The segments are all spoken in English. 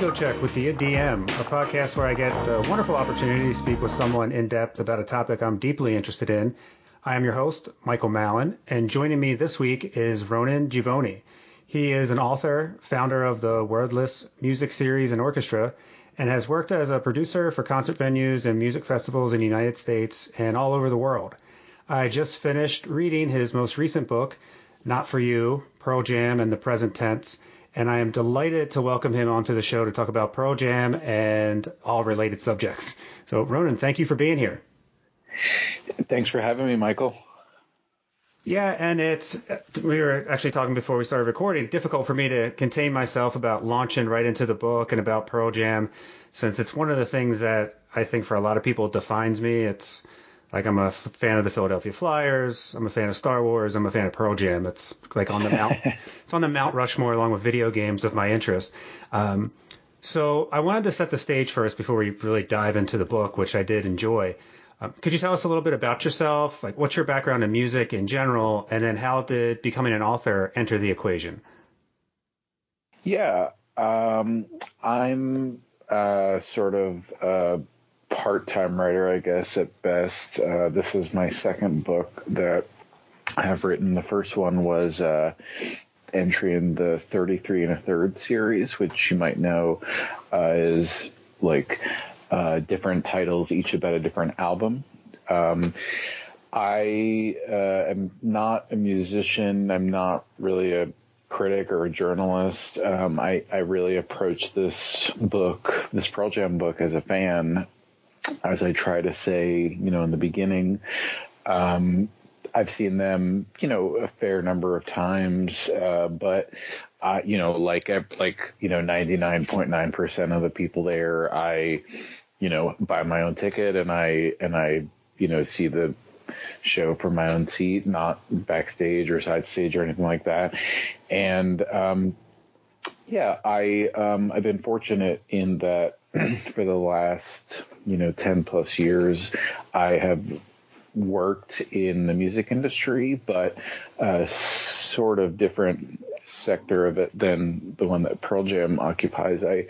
Ego Check with the DM, a podcast where I get the wonderful opportunity to speak with someone in depth about a topic I'm deeply interested in. I am your host, Michael Mallon, and joining me this week is Ronan Givony. He is an author, founder of the Wordless music series and orchestra, and has worked as a producer for concert venues and music festivals in the United States and all over the world. I just finished reading his most recent book, Not For You, Pearl Jam and the Present Tense, and I am delighted to welcome him onto the show to talk about Pearl Jam and all related subjects. So, Ronan, thank you for being here. Thanks for having me, Michael. Yeah, and it's we were actually talking before we started recording. Difficult for me to contain myself about launching right into the book and about Pearl Jam, since it's one of the things that I think for a lot of people defines me. It's like I'm a fan of the Philadelphia Flyers. I'm a fan of Star Wars. I'm a fan of Pearl Jam. It's like on the mount. it's on the Mount Rushmore along with video games of my interest. Um, so I wanted to set the stage first before we really dive into the book, which I did enjoy. Um, could you tell us a little bit about yourself? Like, what's your background in music in general, and then how did becoming an author enter the equation? Yeah, um, I'm uh, sort of. Uh, part-time writer, I guess at best. Uh, this is my second book that I have written. The first one was uh, entry in the 33 and a third series, which you might know uh, is like uh, different titles, each about a different album. Um, I uh, am not a musician. I'm not really a critic or a journalist. Um, I, I really approach this book, this Pearl Jam book, as a fan as I try to say, you know, in the beginning, um, I've seen them, you know, a fair number of times, uh, but you know, like like you know, ninety nine point nine percent of the people there, I, you know, buy my own ticket and I and I, you know, see the show from my own seat, not backstage or side stage or anything like that, and um, yeah, I um, I've been fortunate in that for the last you know 10 plus years i have worked in the music industry but a sort of different sector of it than the one that pearl jam occupies. I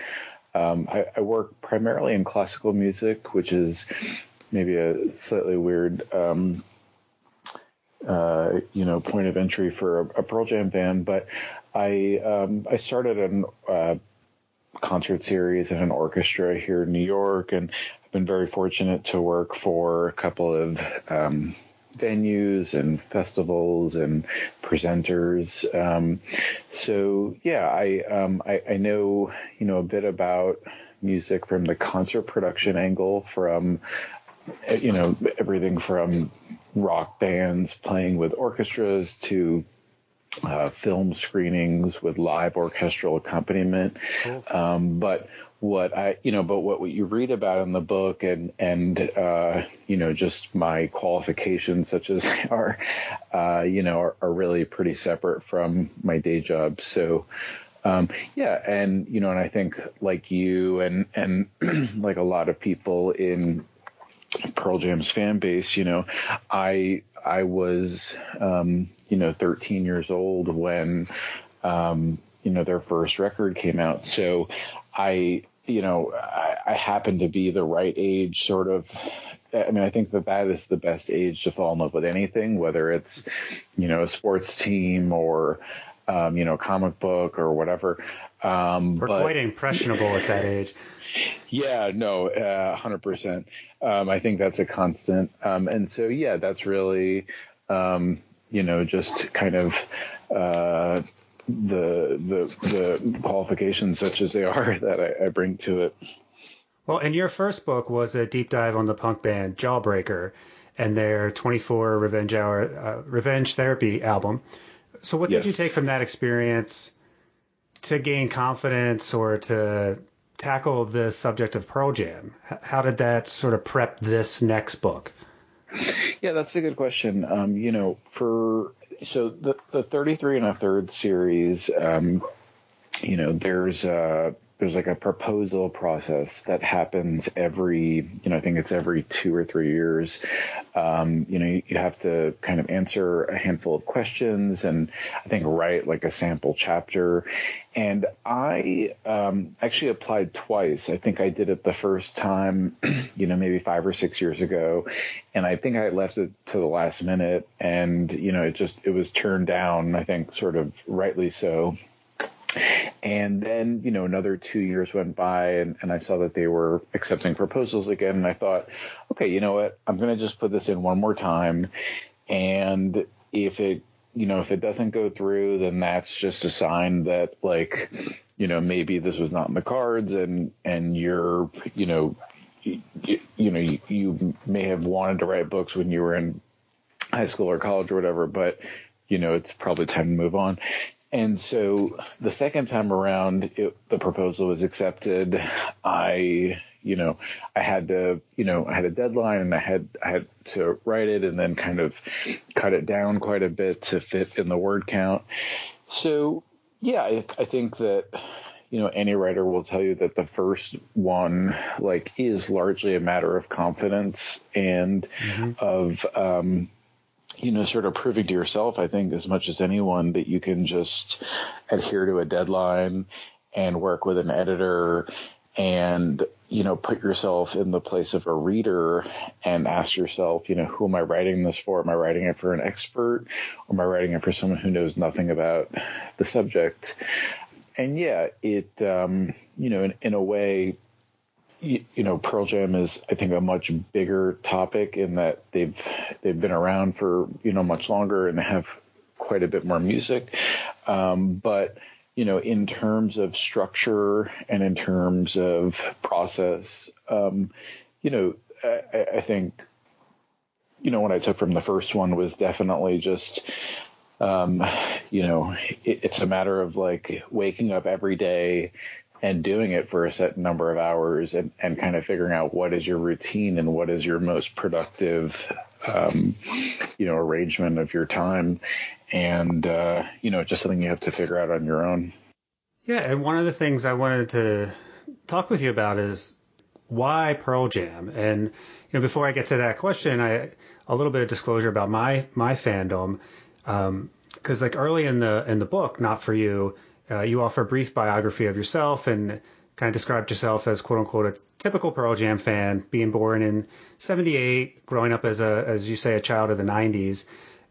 um, I, I, work primarily in classical music which is maybe a slightly weird um, uh, you know point of entry for a, a pearl jam fan but I um, I started an uh, concert series and an orchestra here in New York, and I've been very fortunate to work for a couple of um, venues and festivals and presenters. Um, so yeah, I, um, I, I know you know a bit about music from the concert production angle, from you know everything from rock bands playing with orchestras to uh, film screenings with live orchestral accompaniment. Cool. Um, but what I, you know, but what, what you read about in the book and, and, uh, you know, just my qualifications such as they are, uh, you know, are, are, really pretty separate from my day job. So, um, yeah. And, you know, and I think like you and, and like a lot of people in Pearl Jam's fan base, you know, I, I was, um, you know 13 years old when um, you know their first record came out. So I you know I, I happened to be the right age, sort of. I mean, I think that that is the best age to fall in love with anything, whether it's you know a sports team or um, you know comic book or whatever. Um, We're but, quite impressionable at that age. Yeah, no, uh, hundred uh, percent. Um, I think that's a constant, um, and so yeah, that's really um, you know, just kind of uh, the the the qualifications such as they are that I, I, bring to it. Well, and your first book was a deep dive on the punk band Jawbreaker and their 24 Revenge Hour uh, Revenge Therapy album. So, what yes. did you take from that experience to gain confidence or to tackle the subject of Pearl Jam? How did that sort of prep this next book? Yeah, that's a good question. Um, you know, for so the the 33 and a third series, um, you know, there's uh, there's like a proposal process that happens every you know I think it's every two or three years. Um, you know you, you, have to kind of answer a handful of questions and I think write like a sample chapter. And I um, actually applied twice. I think I did it the first time, you know, maybe five or six years ago, and I think I left it to the last minute, and you know it just it was turned down. I think sort of rightly so. And then, you know, another two years went by and, and I saw that they were accepting proposals again. And I thought, okay, you know what? I'm going to just put this in one more time. And if it, you know, if it doesn't go through, then that's just a sign that like, you know, maybe this was not in the cards and, and you're, you know, you, you know, you, you may have wanted to write books when you were in high school or college or whatever, but you know, it's probably time to move on. And so the second time around, it, the proposal was accepted. I, you know, I had to, you know, I had a deadline and I had, I had to write it and then kind of cut it down quite a bit to fit in the word count. So yeah, I, I think that, you know, any writer will tell you that the first one, like, is largely a matter of confidence and mm-hmm. of, um, you know, sort of proving to yourself, I think, as much as anyone, that you can just adhere to a deadline and work with an editor and, you know, put yourself in the place of a reader and ask yourself, you know, who am I writing this for? Am I writing it for an expert? Or am I writing it for someone who knows nothing about the subject? And yeah, it, um, you know, in, in a way, you, you know, Pearl Jam is, I think, a much bigger topic in that they've they've been around for you know much longer and have quite a bit more music. Um, but you know, in terms of structure and in terms of process, um, you know, I, I, think, you know, what I took from the first one was definitely just, um, you know, it, it's a matter of like waking up every day and doing it for a set number of hours and, and kind of figuring out what is your routine and what is your most productive um, you know arrangement of your time. And uh, you know just something you have to figure out on your own. Yeah and one of the things i wanted to talk with you about is why pearl jam? And you know before i get to that question i a little bit of disclosure about my my fandom. Because um, like early in the in the book not for you uh, you offer a brief biography of yourself and kind of described yourself as quote unquote a typical Pearl Jam fan, being born in 78, growing up as a, as you say, a child of the 90s.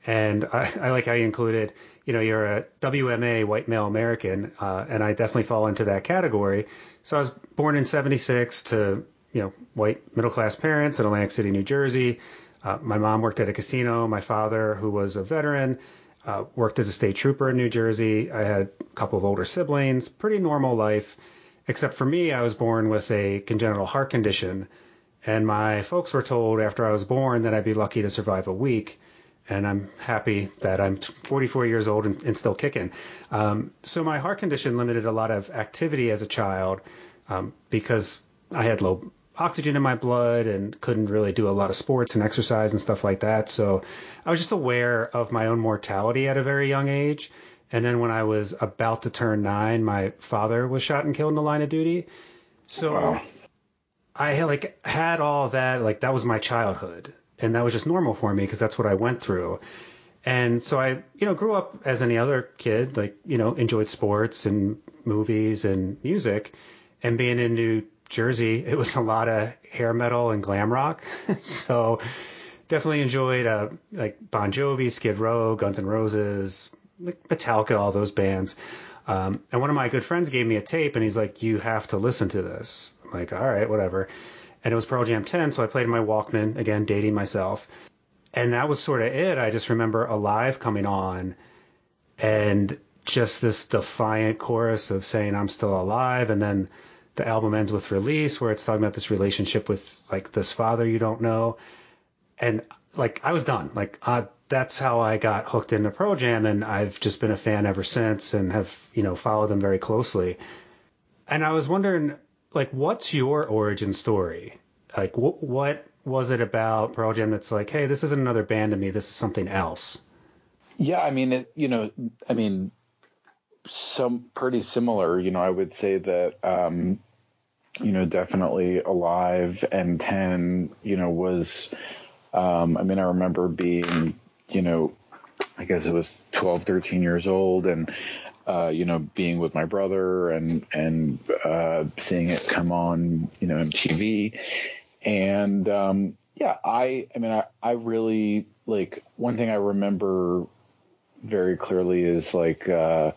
And I, I like how you included, you know, you're a WMA, white male American, uh, and I definitely fall into that category. So I was born in 76 to, you know, white middle class parents in Atlantic City, New Jersey. Uh, my mom worked at a casino. My father, who was a veteran, uh, worked as a state trooper in New Jersey. I had a couple of older siblings, pretty normal life. Except for me, I was born with a congenital heart condition. And my folks were told after I was born that I'd be lucky to survive a week. And I'm happy that I'm 44 years old and, and still kicking. Um, so my heart condition limited a lot of activity as a child um, because I had low oxygen in my blood and couldn't really do a lot of sports and exercise and stuff like that. So I was just aware of my own mortality at a very young age. And then when I was about to turn nine, my father was shot and killed in the line of duty. So wow. I like had all that, like that was my childhood. And that was just normal for me because that's what I went through. And so I, you know, grew up as any other kid, like, you know, enjoyed sports and movies and music. And being in New Jersey, it was a lot of hair metal and glam rock. so definitely enjoyed uh, like Bon Jovi, Skid Row, Guns N' Roses, Metallica, all those bands. Um, and one of my good friends gave me a tape, and he's like, "You have to listen to this." I'm like, all right, whatever. And it was Pearl Jam 10, so I played my Walkman again, dating myself. And that was sort of it. I just remember Alive coming on, and just this defiant chorus of saying I'm still alive, and then the album ends with release where it's talking about this relationship with like this father you don't know. And like i was done. Like uh, that's how i got hooked into Pearl Jam and i've just been a fan ever since and have you know followed them very closely. And i was wondering like what's your origin story? Like wh- what was it about Pearl Jam that's like hey this isn't another band to me this is something else? Yeah i mean it, you know i mean some pretty similar. You know, I would say that, um, you know, definitely Alive and 10, you know, was, um, I mean, I remember being, you know, I guess it was 12, 13 years old and, uh, you know, being with my brother and, and, uh, seeing it come on, you know, MTV. And, um, yeah, I, I mean, I, I really like one thing I remember very clearly is like, uh,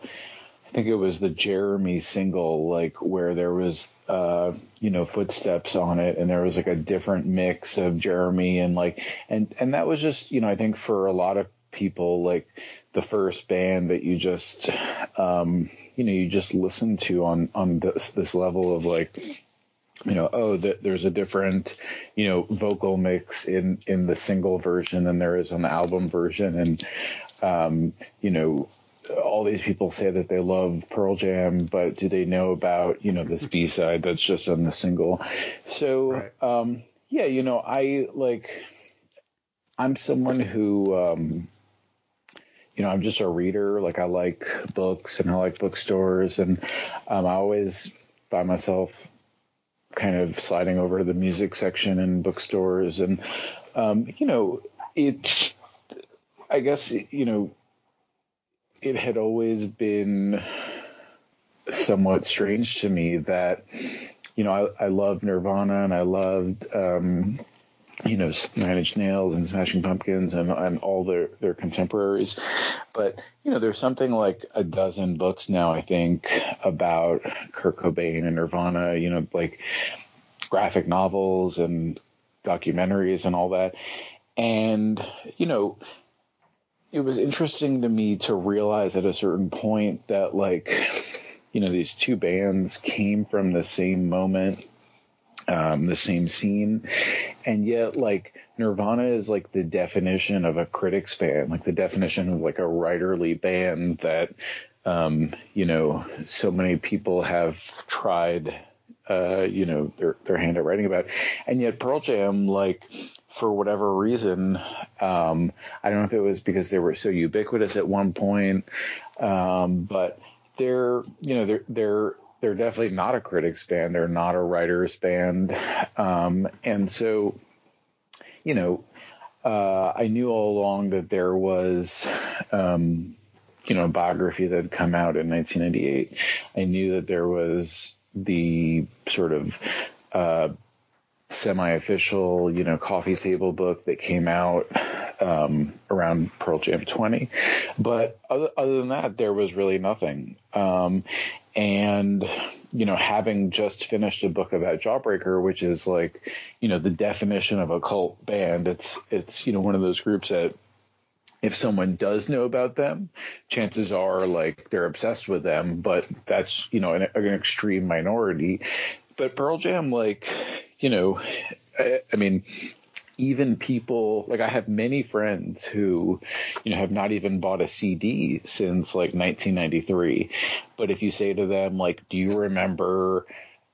think it was the Jeremy single, like where there was, uh, you know, footsteps on it, and there was like a different mix of Jeremy and like, and and that was just, you know, I think for a lot of people, like the first band that you just, um, you know, you just listen to on on this this level of like, you know, oh, that there's a different, you know, vocal mix in in the single version than there is on the album version, and um, you know, all these people say that they love Pearl Jam, but do they know about you know this B side that's just on the single? So right. um, yeah, you know, I like I'm someone who um, you know I'm just a reader. Like I like books and I like bookstores, and um, I always find myself kind of sliding over to the music section in bookstores, and um, you know it's I guess you know it had always been somewhat strange to me that you know I, I loved Nirvana and I loved um, you know Nine Inch Nails and Smashing Pumpkins and and all their their contemporaries, but you know there's something like a dozen books now I think about Kurt Cobain and Nirvana. You know like graphic novels and documentaries and all that, and you know it was interesting to me to realize at a certain point that like you know these two bands came from the same moment um, the same scene. And yet like nirvana is like the definition of a critics band like the definition of like a writerly band that um, you know so many people have tried uh, you know their their hand at writing about. And yet pearl jam like for whatever reason, um, I don't know if it was because they were so ubiquitous at one point, um, but they're you know they're they're they're definitely not a critics band. They're not a writers band, um, and so you know uh, I knew all along that there was. Um, you know, biography that had come out in 1998. I knew that there was the sort of uh, semi-official, you know, coffee table book that came out um, around Pearl Jam 20. But other, other, than that, there was really nothing. Um, and you know, having just finished a book about Jawbreaker, which is like, you know, the definition of a cult band. It's it's you know one of those groups that if someone does know about them, chances are like they're obsessed with them, but that's, you know, an, an extreme minority. But Pearl Jam, like, you know, I, I mean, even people like I have many friends who, you know, have not even bought a CD since like 1993. But if you say to them, like, do you remember,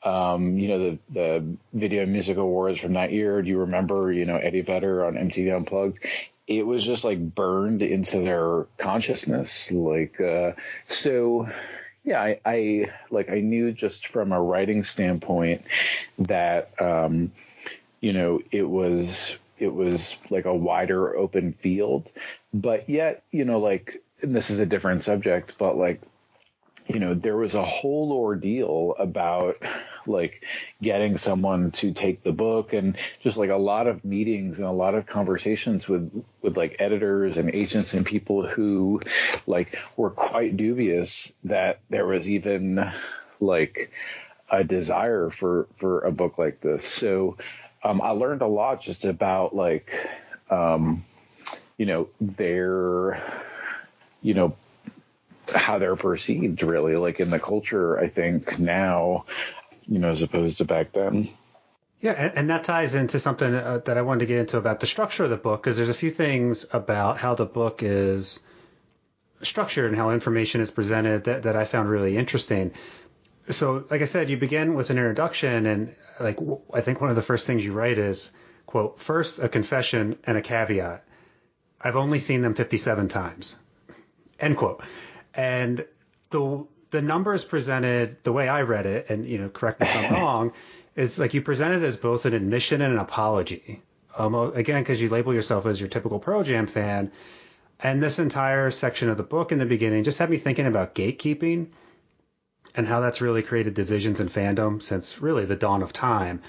um, you know, the the Video Music Awards from that year? Do you remember, you know, Eddie Vedder on MTV Unplugged? It was just like burned into their consciousness. Like, uh, so yeah, I, I, like I knew just from a writing standpoint that um, you know it was it was like a wider open field, but yet you know like and this is a different subject, but like you know, there was a whole ordeal about like getting someone to take the book and just like a lot of meetings and a lot of conversations with, with like editors and agents and people who like were quite dubious that there was even like a desire for, for a book like this. So, um, I learned a lot just about like, um, you know, their, you know, how they're perceived really like in the culture i think now you know as opposed to back then. Yeah and, and that ties into something uh, that i wanted to get into about the structure of the book because there's a few things about how the book is structured and how information is presented that, that i found really interesting. So like i said you begin with an introduction and like i think one of the first things you write is quote first a confession and a caveat. I've only seen them 57 times. End quote. And the the numbers presented the way I read it, and you know, correct me if I'm wrong, is like you present it as both an admission and an apology. Um, again, because you label yourself as your typical Pearl Jam fan, and this entire section of the book in the beginning just had me thinking about gatekeeping and how that's really created divisions in fandom since really the dawn of time.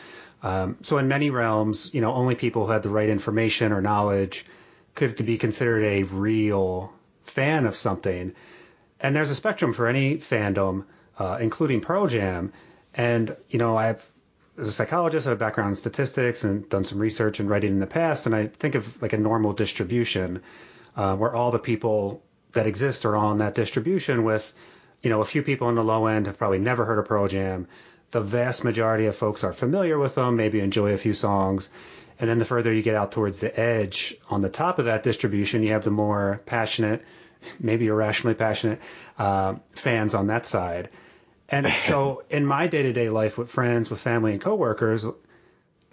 Um, so in many realms, you know, only people who had the right information or knowledge could be considered a real fan of something. And there's a spectrum for any fandom, uh, including Pearl Jam. And you know, I've as a psychologist, I have a background in statistics and done some research and writing in the past. And I think of like a normal distribution uh, where all the people that exist are on that distribution with, you know, a few people on the low end have probably never heard of Pearl Jam. The vast majority of folks are familiar with them, maybe enjoy a few songs. And then the further you get out towards the edge on the top of that distribution, you have the more passionate, maybe irrationally passionate uh, fans on that side. And so in my day to day life with friends, with family and coworkers,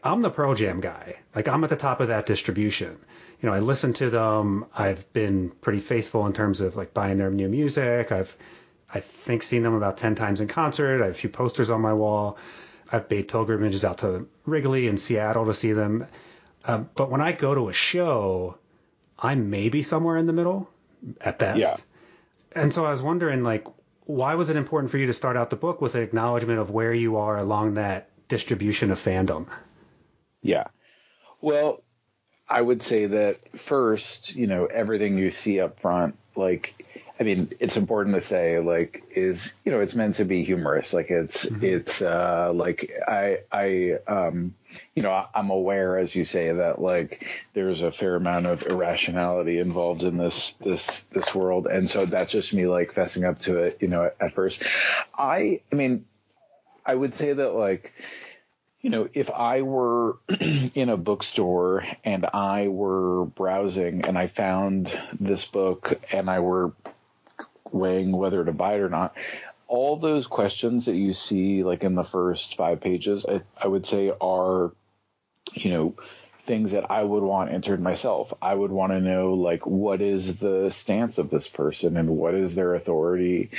I'm the Pearl Jam guy. Like I'm at the top of that distribution you know, I listen to them. I've been pretty faithful in terms of like buying their new music. I've, I think, seen them about 10 times in concert. I have a few posters on my wall. I've made pilgrimages out to Wrigley and Seattle to see them. Um, but when I go to a show, I'm maybe somewhere in the middle at best. Yeah. And so I was wondering, like, why was it important for you to start out the book with an acknowledgement of where you are along that distribution of fandom? Yeah. Well, I would say that first, you know, everything you see up front, like, I mean, it's important to say, like, is you know, it's meant to be humorous. Like, it's mm-hmm. it's uh, like I I um, you know, I'm aware, as you say, that like there's a fair amount of irrationality involved in this this this world, and so that's just me like fessing up to it. You know, at, first, I I mean, I would say that like you know, if I were in a bookstore and I were browsing and I found this book and I were weighing whether to buy it or not, all those questions that you see like in the first five pages, I, I would say are, you know, things that I would want entered myself. I would want to know like what is the stance of this person and what is their authority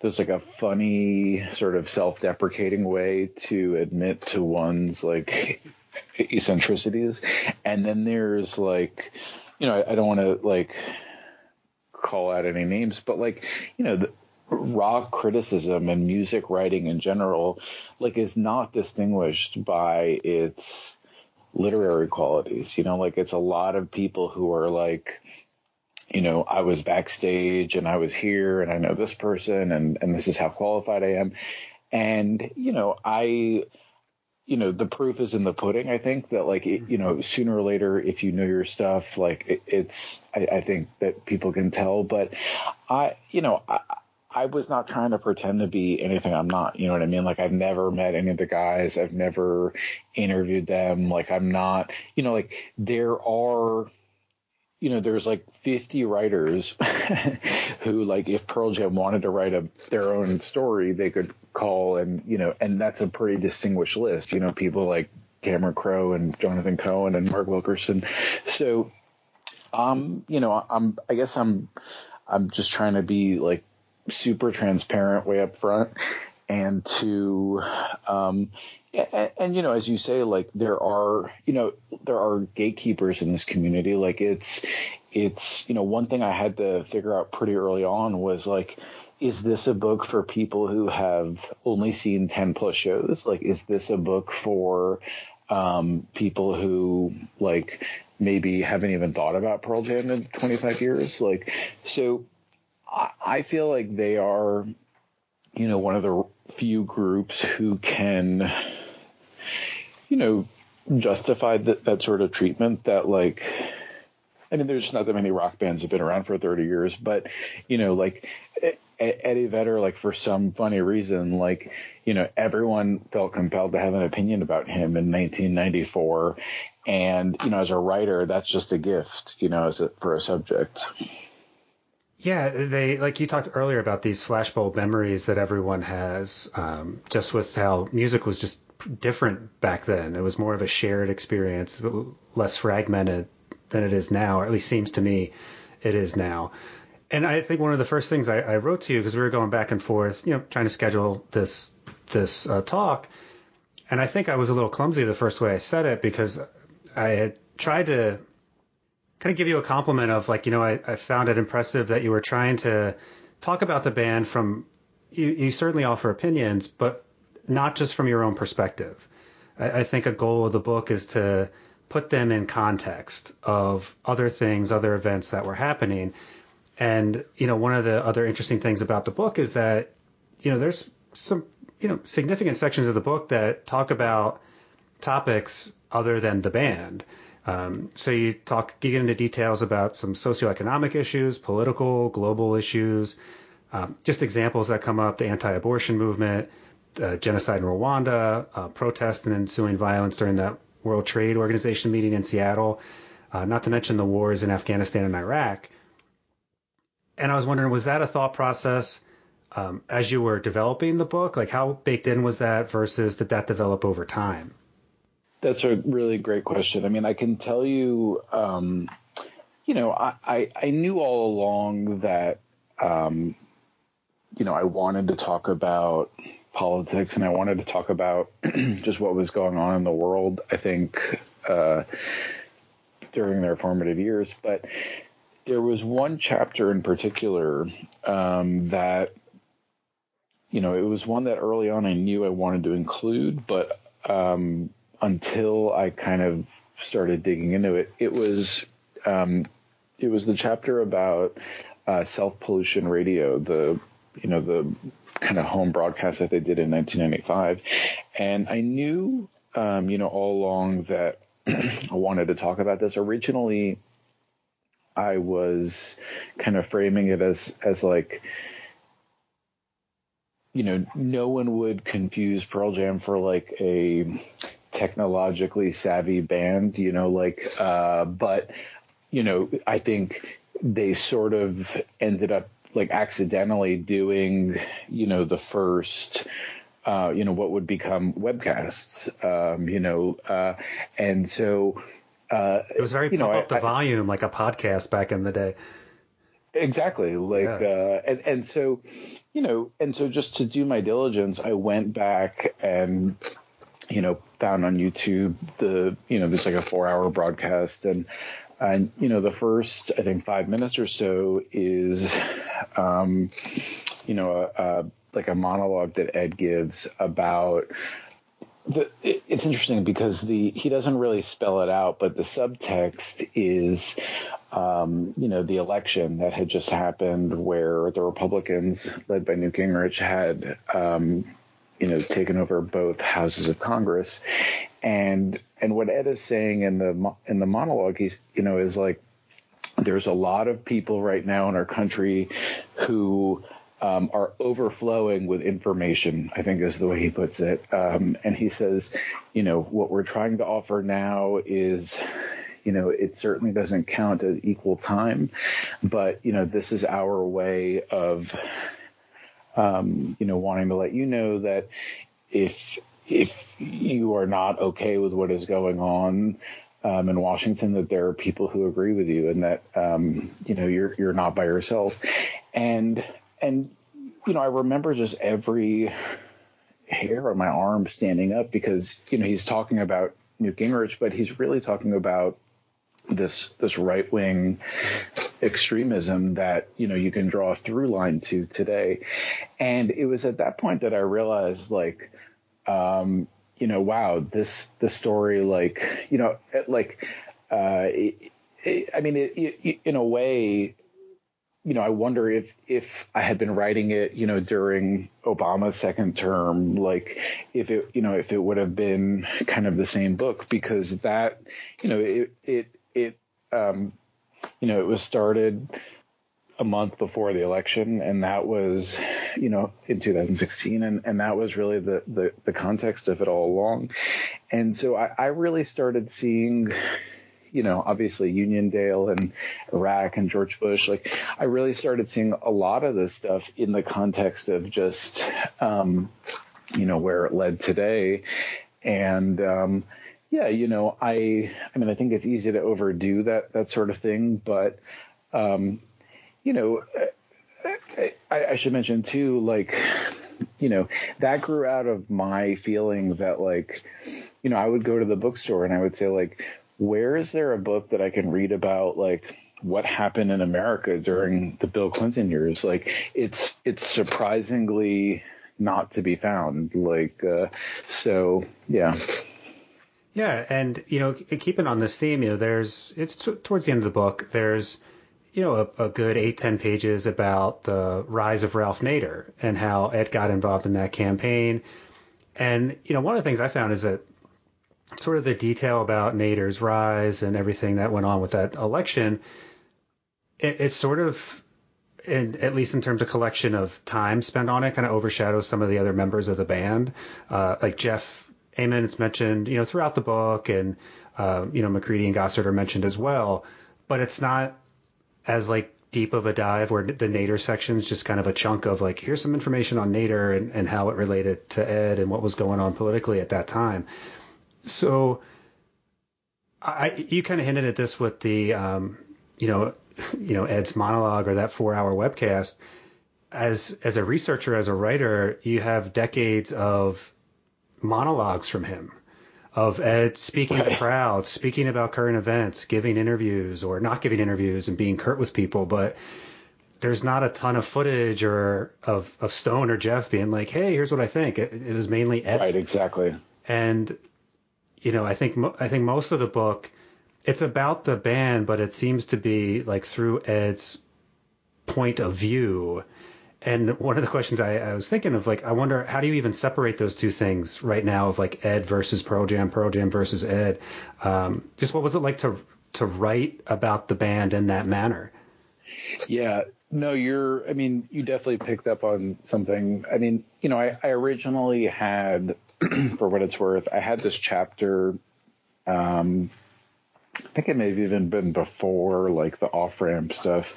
there's like a funny sort of self-deprecating way to admit to one's like eccentricities and then there's like you know i, I don't want to like call out any names but like you know the rock criticism and music writing in general like is not distinguished by its literary qualities you know like it's a lot of people who are like you know, I was backstage and I was here and I know this person and, and this is how qualified I am. And, you know, I, you know, the proof is in the pudding. I think that like, it, you know, sooner or later, if you know your stuff, like it, it's, I, I, think that people can tell, but I, you know, I, I was not trying to pretend to be anything I'm not. You know what I mean? Like I've never met any of the guys. I've never interviewed them. Like I'm not, you know, like there are, you know, there's like 50 writers who, like, if Pearl Jam wanted to write a, their own story, they could call and, you know, and that's a pretty distinguished list. You know, people like Cameron Crowe and Jonathan Cohen and Mark Wilkerson. So, um, you know, I'm, I guess I'm, I'm just trying to be like super transparent way up front and to, um, and, and, you know, as you say, like there are, you know, there are gatekeepers in this community. Like it's, it's, you know, one thing I had to figure out pretty early on was like, is this a book for people who have only seen 10 plus shows? Like, is this a book for, um, people who like maybe haven't even thought about Pearl Jam in 25 years? Like, so I, I feel like they are, you know, one of the few groups who can, you know, justify that, that sort of treatment that like, I mean, there's not that many rock bands have been around for 30 years, but you know, like Eddie Vedder, like for some funny reason, like, you know, everyone felt compelled to have an opinion about him in 1994. And, you know, as a writer, that's just a gift, you know, as a, for a subject. Yeah, they like you talked earlier about these flashbulb memories that everyone has, um, just with how music was just different back then. It was more of a shared experience, less fragmented than it is now, or at least seems to me it is now. and I think one of the first things I, I wrote to you because we were going back and forth, you know, trying to schedule this this uh, talk, and I think I was a little clumsy the first way I said it because I had tried to kind of give you a compliment of like, you know, I, I found it impressive that you were trying to talk about the band from you, you certainly offer opinions, but not just from your own perspective. I, I think a goal of the book is to put them in context of other things, other events that were happening. And, you know, one of the other interesting things about the book is that, you know, there's some, you know, significant sections of the book that talk about topics other than the band. Um, so you talk, you get into details about some socioeconomic issues, political, global issues, um, just examples that come up: the anti-abortion movement, uh, genocide in Rwanda, uh, protest and ensuing violence during the World Trade Organization meeting in Seattle, uh, not to mention the wars in Afghanistan and Iraq. And I was wondering, was that a thought process um, as you were developing the book? Like, how baked in was that versus did that develop over time? That's a really great question. I mean, I can tell you, um, you know, I, I, I, knew all along that, um, you know, I wanted to talk about politics and I wanted to talk about just what was going on in the world. I think uh, during their formative years, but there was one chapter in particular um, that you know it was one that early on I knew I wanted to include, but um, until I kind of started digging into it, it was um, it was the chapter about uh, self pollution radio, the you know the kind of home broadcast that they did in 1995. And I knew, um, you know, all along that I wanted to talk about this. Originally, I was kind of framing it as, as like, you know, no one would confuse Pearl Jam for like a technologically savvy band, you know, like, uh, but, you know, I think they sort of ended up like accidentally doing, you know, the first, uh, you know, what would become webcasts, um, you know, uh, and so. Uh, it was very you know, up the I, volume like a podcast back in the day. Exactly, like, yeah. uh, and and so, you know, and so just to do my diligence, I went back and you know, found on YouTube the, you know, there's like a four hour broadcast and and you know, the first I think five minutes or so is, um, you know, a, a, like a monologue that Ed gives about. The, it, it's interesting because the he doesn't really spell it out, but the subtext is, um, you know, the election that had just happened where the Republicans, led by Newt Gingrich, had um, you know taken over both houses of Congress, and and what Ed is saying in the in the monologue, he's you know is like there's a lot of people right now in our country who um, are overflowing with information, I think is the way he puts it. Um, and he says, you know, what we're trying to offer now is, you know, it certainly doesn't count as equal time, but, you know, this is our way of, um, you know, wanting to let you know that if if you are not okay with what is going on um, in Washington, that there are people who agree with you, and that um, you know you're you're not by yourself. And and you know, I remember just every hair on my arm standing up because you know he's talking about Newt Gingrich, but he's really talking about this this right wing extremism that you know you can draw a through line to today. And it was at that point that i realized like um, you know wow this the story like you know like uh, it, it, i mean it, in a way you know, I wonder if if I had been writing it, you know, during Obama's second term, like if it, you know, if it would have been kind of the same book, because that, you know, it it it um, you know, it was started a month before the election, and that was, you know, in 2016, and, and that was really the, the, the context of it all along. And so I, I really started seeing, you know, obviously Uniondale and Iraq and George Bush, like I really started seeing a lot of this stuff in the context of just, um, you know, where it led today. And, um, yeah, you know, I I mean, I think it's easy to overdo that that sort of thing, but um, you know, I, I should mention too, like, you know, that grew out of my feeling that like, you know, I would go to the bookstore and I would say like, where is there a book that I can read about like what happened in America during the Bill Clinton years? Like, it's it's surprisingly not to be found. Like, uh, so yeah. Yeah, and you know, keeping on this theme, you know, there's it's t- towards the end of the book. There's you know, a, a, good eight, ten pages about the rise of Ralph Nader and how Ed got involved in that campaign. And, you know, one of the things I found is that sort of the detail about Nader's rise and everything that went on with that election, it, it's sort of, at least in terms of collection of time spent on it, kind of overshadows some of the other members of the band. Uh, like Jeff Ament, it's mentioned, you know, throughout the book, and, uh, you know, McCready and Gossard are mentioned as well. But it's not as like deep of a dive where the Nader section is just kind of a chunk of like here's some information on Nader and, and how it related to Ed and what was going on politically at that time. So I you kind of hinted at this with the um, you know you know Ed's monologue or that four hour webcast. As as a researcher, as a writer, you have decades of monologues from him of Ed speaking right. to crowds, speaking about current events, giving interviews or not giving interviews and being curt with people, but there's not a ton of footage or of, of Stone or Jeff being like, "Hey, here's what I think." It, it was mainly Ed. Right, exactly. And you know, I think I think most of the book it's about the band, but it seems to be like through Ed's point of view and one of the questions I, I, was thinking of, like, I wonder how do you even separate those two things right now of like Ed versus Pearl Jam, Pearl Jam versus Ed? Um, just what was it like to to write about the band in that manner? Yeah, no, you're. I mean, you definitely picked up on something. I mean, you know, I, I originally had, for what it's worth, I had this chapter. Um, I think it may have even been before like the off ramp stuff,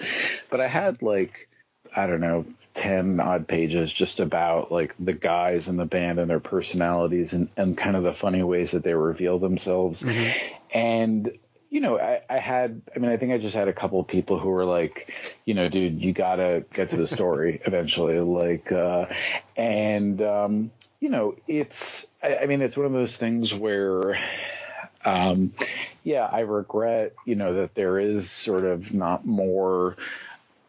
but I had like I don't know, 10 odd pages just about like the guys in the band and their personalities and, and kind of the funny ways that they reveal themselves. Mm-hmm. And, you know, I, I had, I mean, I think I just had a couple of people who were like, you know, dude, you gotta get to the story eventually. Like, uh, and, um, you know, it's, I, I mean, it's one of those things where, um, yeah, I regret, you know, that there is sort of not more,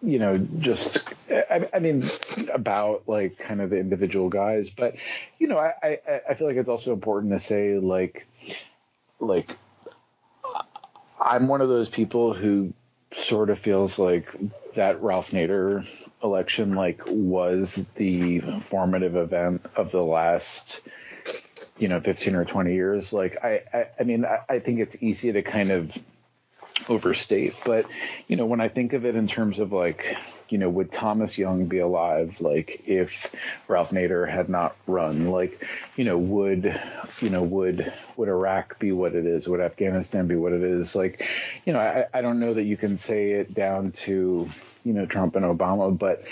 you know, just I, I, mean about like kind of the individual guys, but you know, I, I I feel like it's also important to say like like I'm one of those people who sort of feels like that Ralph Nader election like was the formative event of the last you know 15 or 20 years. Like i i, I mean I, I think it's easy to kind of overstate. But you know, when I think of it in terms of like, you know, would Thomas Young be alive? Like, if Ralph Nader had not run, like, you know, would you know would would Iraq be what it is? Would Afghanistan be what it is? Like, you know, I, I don't know that you can say it down to you know Trump and Obama, but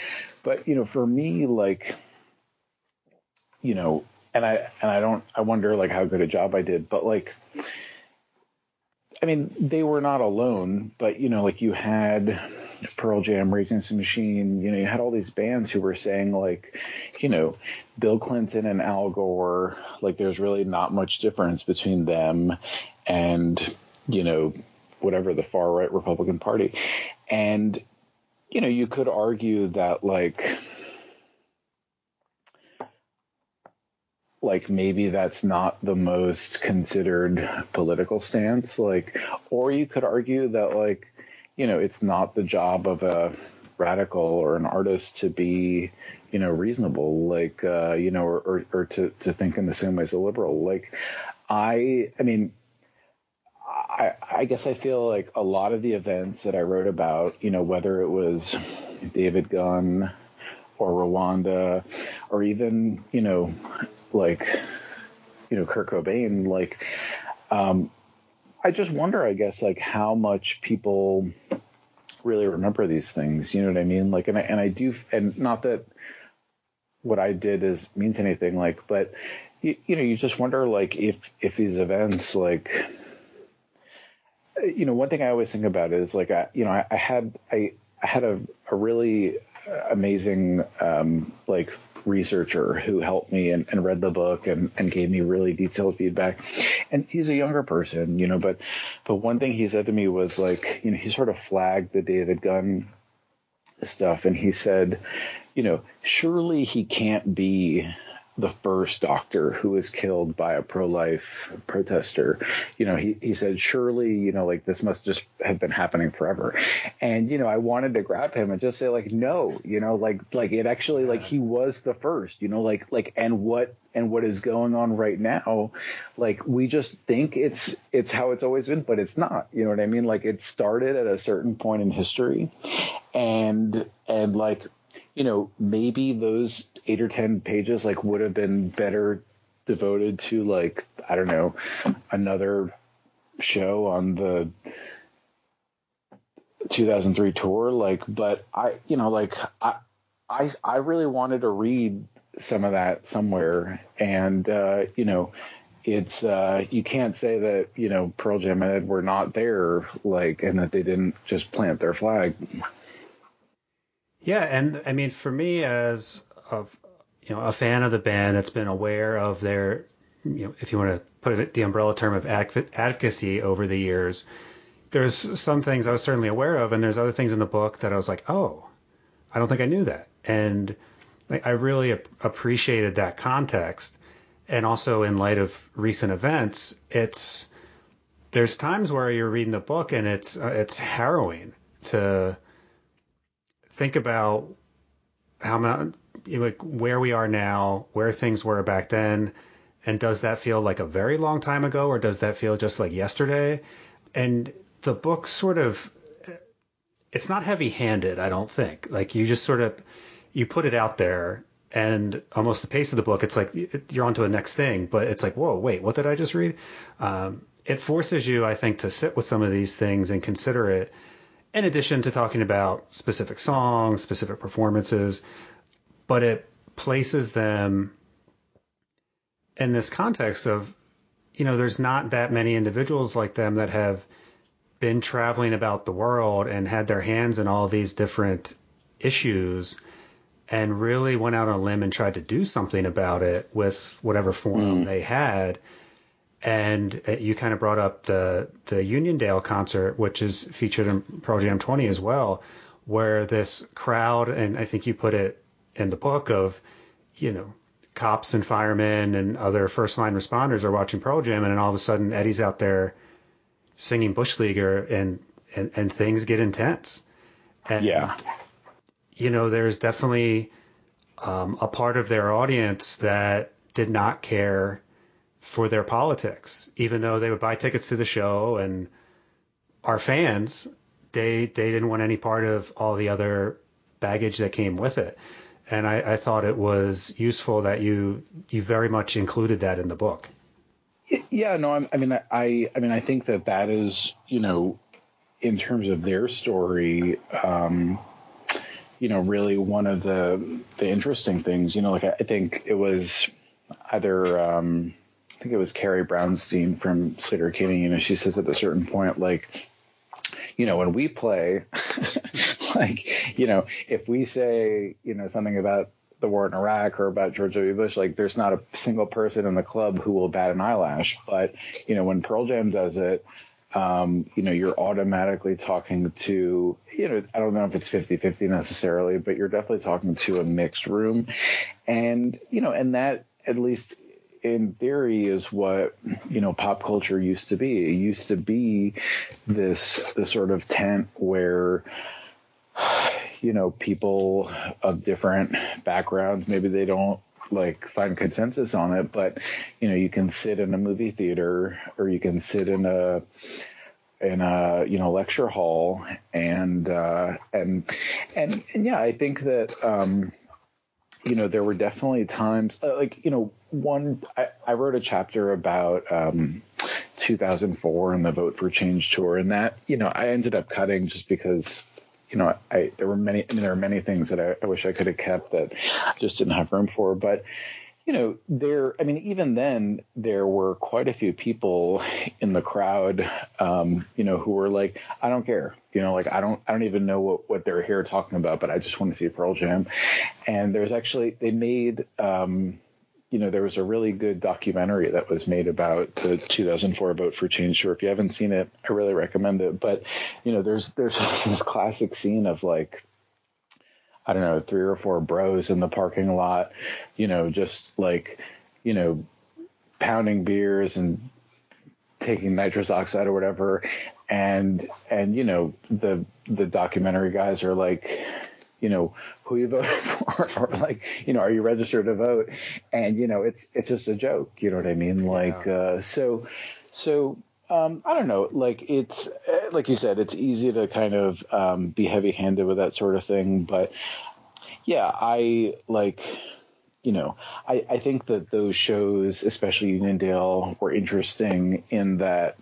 but you know, for me, like, you know, and I and I don't I wonder like how good a job I did, but like I mean, they were not alone, but you know, like you had Pearl Jam, Rage Against the Machine. You know, you had all these bands who were saying like, you know, Bill Clinton and Al Gore. Like, there's really not much difference between them and you know, whatever the far right Republican Party. And you know, you could argue that like like maybe that's not the most considered political stance like or you could argue that like you know it's not the job of a radical or an artist to be you know reasonable like uh you know or, or, or to to think in the same way as a liberal. Like i i mean I, I guess I feel like a lot of the events that I wrote about, you know, whether it was David Gunn or Rwanda or even, you know, like you know Kurt Cobain, like um, I just wonder, I guess, like how much people really remember these things. You know what I mean? Like, and I and I do, and not that what I did is means anything, like, but you, you know, you just wonder, like, if if these events, like, you know, one thing I always think about is like, I, you know, I, I had I I had a, a really amazing um, like researcher who helped me and, and read the book and, and gave me really detailed feedback. And he's a younger person, you know, but but one thing he said to me was like, you know, he sort of flagged the David Gunn stuff and he said, you know, surely he can't be the first doctor who was killed by a pro-life protester. You know, he, he said, surely, you know, like this must just have been happening forever. And, you know, I wanted to grab him and just say like, no, you know, like, like it actually, like he was the first, you know, like, like, and what, and what is going on right now, like we just think it's, it's how it's always been, but it's not, you know what I mean? Like it started at a certain point in history and, and like, you know, maybe those eight or ten pages like would have been better devoted to like I don't know another show on the 2003 tour like but I you know like I I I really wanted to read some of that somewhere. And uh you know it's uh you can't say that you know Pearl Jam and Ed were not there like and that they didn't just plant their flag yeah and I mean for me as a you know a fan of the band that's been aware of their you know if you want to put it the umbrella term of advocacy over the years there's some things I was certainly aware of and there's other things in the book that I was like oh I don't think I knew that. And I really appreciated that context. And also in light of recent events it's there's times where you're reading the book and it's uh, it's harrowing to think about how much like where we are now, where things were back then, and does that feel like a very long time ago, or does that feel just like yesterday? And the book sort of it's not heavy-handed, I don't think. Like you just sort of you put it out there, and almost the pace of the book, it's like you're on to a next thing, but it's like, whoa, wait, what did I just read? Um, it forces you, I think, to sit with some of these things and consider it. In addition to talking about specific songs, specific performances, but it places them in this context of, you know, there's not that many individuals like them that have been traveling about the world and had their hands in all these different issues and really went out on a limb and tried to do something about it with whatever form mm. they had. And uh, you kind of brought up the the Uniondale concert, which is featured in Pearl Jam 20 as well, where this crowd, and I think you put it in the book of, you know, cops and firemen and other first line responders are watching Pearl Jam, and then all of a sudden Eddie's out there singing Bush Leaguer, and and, and things get intense. And, yeah, you know, there's definitely um, a part of their audience that did not care for their politics, even though they would buy tickets to the show and are fans. They they didn't want any part of all the other baggage that came with it and I, I, thought it was useful that you you very much included that in the book. Yeah, no, I'm, i mean, I, I mean, I think that that is, you know, in terms of their story, um, you know, really one of the the interesting things. You know, like I, I think it was either. Um, I think it was Carrie Brownstein from Sleater-Kinney, You know, she says at a certain point, like, you know, when we play, like, you know, if we say, you know, something about the war in Iraq or about George W. Bush, like there's not a single person in the club who will bat an eyelash. But, you know, when Pearl Jam does it, um, you know, you're automatically talking to, you know, I don't know if it's 50 50 necessarily, but you're definitely talking to a mixed room. And, you know, and that, at least in theory is what you know pop culture used to be. It used to be this the sort of tent where you know people of different backgrounds maybe they don't like find consensus on it but you know you can sit in a movie theater or you can sit in a in a you know lecture hall and uh and and, and yeah i think that um you know, there were definitely times uh, like, you know, one, I, I wrote a chapter about, um, 2004 and the Vote for Change tour, and that, you know, I ended up cutting just because, you know, I there were many, I mean, there are many things that I, I wish I could have kept that I just didn't have room for. But, you know, there, I mean, even then, there were quite a few people in the crowd, um, you know, who were like, I don't care, you know, like, I don't, I don't even know what, what they're here talking about, but I just want to see Pearl Jam. And there's actually, they made, um, you know, there was a really good documentary that was made about the 2004 vote for change. Sure, if you haven't seen it, I really recommend it. But you know, there's there's this classic scene of like, I don't know, three or four bros in the parking lot, you know, just like, you know, pounding beers and taking nitrous oxide or whatever, and and you know, the the documentary guys are like you know, who you voted for, or like, you know, are you registered to vote? And you know, it's it's just a joke. You know what I mean? Like, yeah. uh, so, so. Um, I don't know. Like it's uh, like you said, it's easy to kind of um, be heavy-handed with that sort of thing. But yeah, I like you know, I, I think that those shows, especially Uniondale, were interesting in that,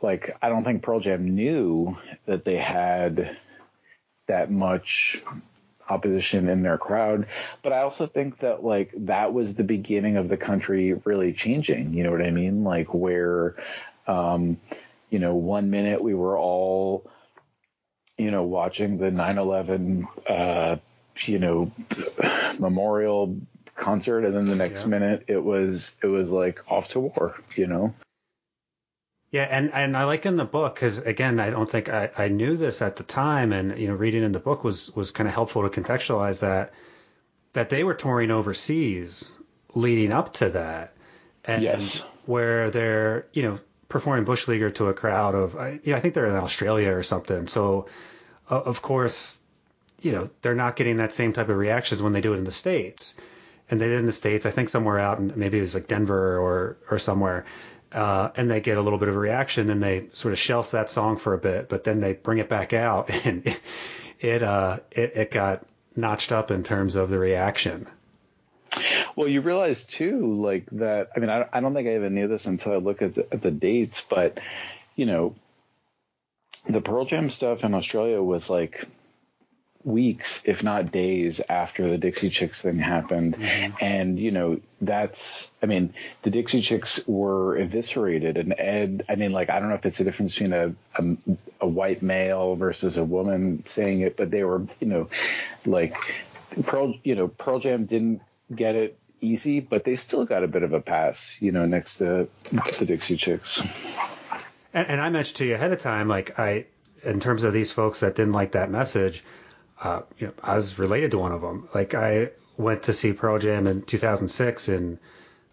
like, I don't think Pearl Jam knew that they had that much opposition in their crowd. But I also think that like that was the beginning of the country really changing. You know what I mean? Like where, um, you know, one minute we were all, you know, watching the 9/11, uh, you know, memorial concert, and then the next yeah. minute it was it was like off to war. You know. Yeah, and, and I like in the book because again, I don't think I, I knew this at the time, and you know, reading in the book was was kind of helpful to contextualize that that they were touring overseas leading up to that, and yes. where they're you know performing bush leaguer to a crowd of you know, I think they're in Australia or something. So uh, of course, you know, they're not getting that same type of reactions when they do it in the states, and they did in the states. I think somewhere out, in, maybe it was like Denver or or somewhere uh, and they get a little bit of a reaction and they sort of shelf that song for a bit, but then they bring it back out and it it, uh, it, it got notched up in terms of the reaction. Well, you realize too, like that. I mean, I, I don't think I even knew this until I look at the, at the dates, but you know, the Pearl Jam stuff in Australia was like weeks, if not days, after the Dixie Chicks thing happened. Mm-hmm. And, you know, that's, I mean, the Dixie Chicks were eviscerated. And Ed, I mean, like, I don't know if it's a difference between a, a, a white male versus a woman saying it, but they were, you know, like, Pearl, you know, Pearl Jam didn't get it easy, but they still got a bit of a pass, you know, next to the Dixie Chicks. And, and I mentioned to you ahead of time, like, I, in terms of these folks that didn't like that message, uh, you know, I was related to one of them. Like I went to see Pearl Jam in 2006 in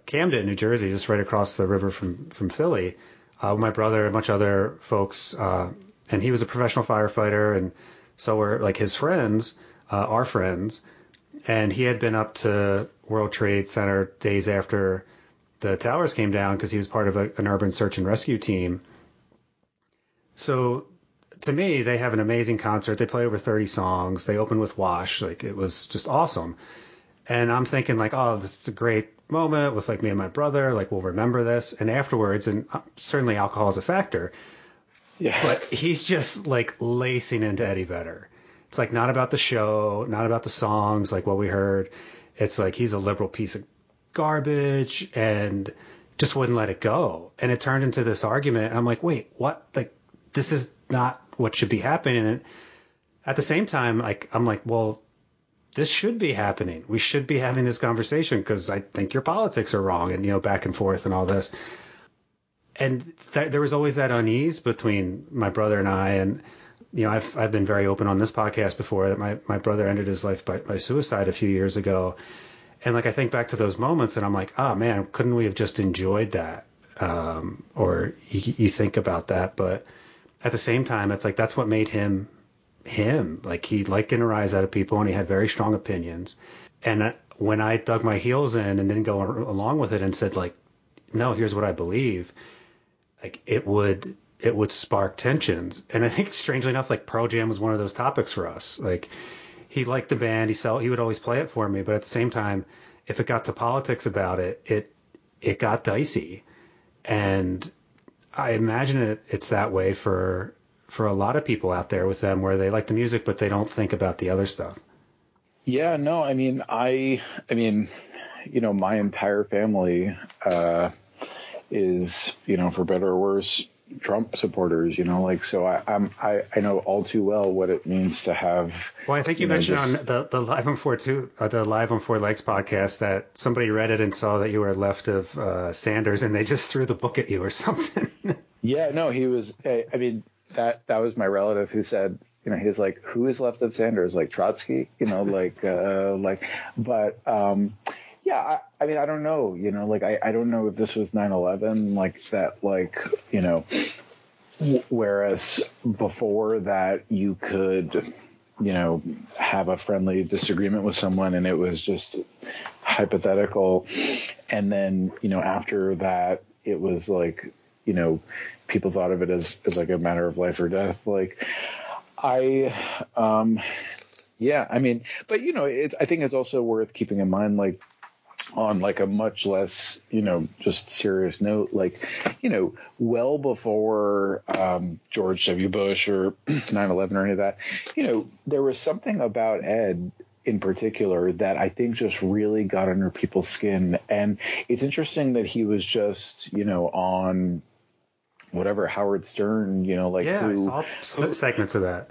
Camden, New Jersey, just right across the river from from Philly. Uh, my brother and a bunch of other folks, uh, and he was a professional firefighter, and so were like his friends, uh, our friends, and he had been up to World Trade Center days after the towers came down because he was part of a, an urban search and rescue team. So to me, they have an amazing concert. They play over 30 songs. They open with Wash. Like it was just awesome. And I'm thinking like, oh, this is a great moment with like me and my brother. Like we'll remember this. And afterwards, and uh, certainly alcohol is a factor. Yeah. But he's just like lacing into Eddie Vedder. It's like not about the show, not about the songs, like what we heard. It's like he's a liberal piece of garbage and just wouldn't let it go. And it turned into this argument. I'm like, wait, what? Like this is not what should be happening. And at the same time, like I'm like, well, this should be happening. We should be having this conversation because I think your politics are wrong, and you know, back and forth and all this. And th- there was always that unease between my brother and I, and you know, I've I've been very open on this podcast before that my my brother ended his life by, by suicide a few years ago, and like I think back to those moments, and I'm like, oh man, couldn't we have just enjoyed that? Um, or you, you think about that, but at the same time, it's like that's what made him him. Like he liked getting a rise out of people, and he had very strong opinions. And when I dug my heels in and didn't go along with it and said like, no, here's what I believe, like it would it would spark tensions. And I think strangely enough, like Pearl Jam was one of those topics for us. Like he liked the band, he he would always play it for me, but at the same time, if it got to politics about it, it it got dicey. And I imagine it, it's that way for for a lot of people out there with them, where they like the music but they don't think about the other stuff. Yeah, no, I mean, I, I mean, you know, my entire family uh, is, you know, for better or worse, Trump supporters, you know, like so I, I'm I, I know all too well what it means to have. Well, I think you, you mentioned know, just, on the the live on four two uh, the live on four legs podcast that somebody read it and saw that you were left of uh, Sanders and they just threw the book at you or something. yeah, no, he was. I, I mean that that was my relative who said you know he's like who is left of Sanders like Trotsky you know like uh, like but um yeah, I, I, mean, I don't know, you know, like, I, I don't know if this was 9-11, like that, like, you know, whereas before that you could, you know, have a friendly disagreement with someone and it was just hypothetical. And then, you know, after that, it was like, you know, people thought of it as, as like a matter of life or death. Like, I, um, yeah, I mean, but you know, it, I think it's also worth keeping in mind, like, on like a much less, you know, just serious note, like, you know, well before um, George W. Bush or 9/11 or any of that, you know, there was something about Ed in particular that I think just really got under people's skin, and it's interesting that he was just, you know, on whatever Howard Stern, you know, like yeah, who, I saw segments of that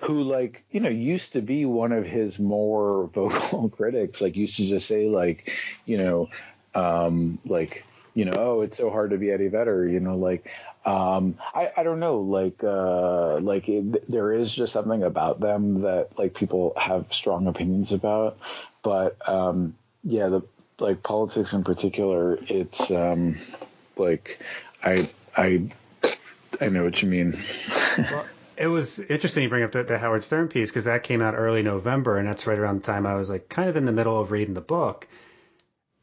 who like you know used to be one of his more vocal critics like used to just say like you know um like you know oh it's so hard to be eddie vedder you know like um i i don't know like uh like it, there is just something about them that like people have strong opinions about but um yeah the like politics in particular it's um like i i i know what you mean. Well, it was interesting you bring up the, the Howard Stern piece because that came out early November, and that's right around the time I was like kind of in the middle of reading the book.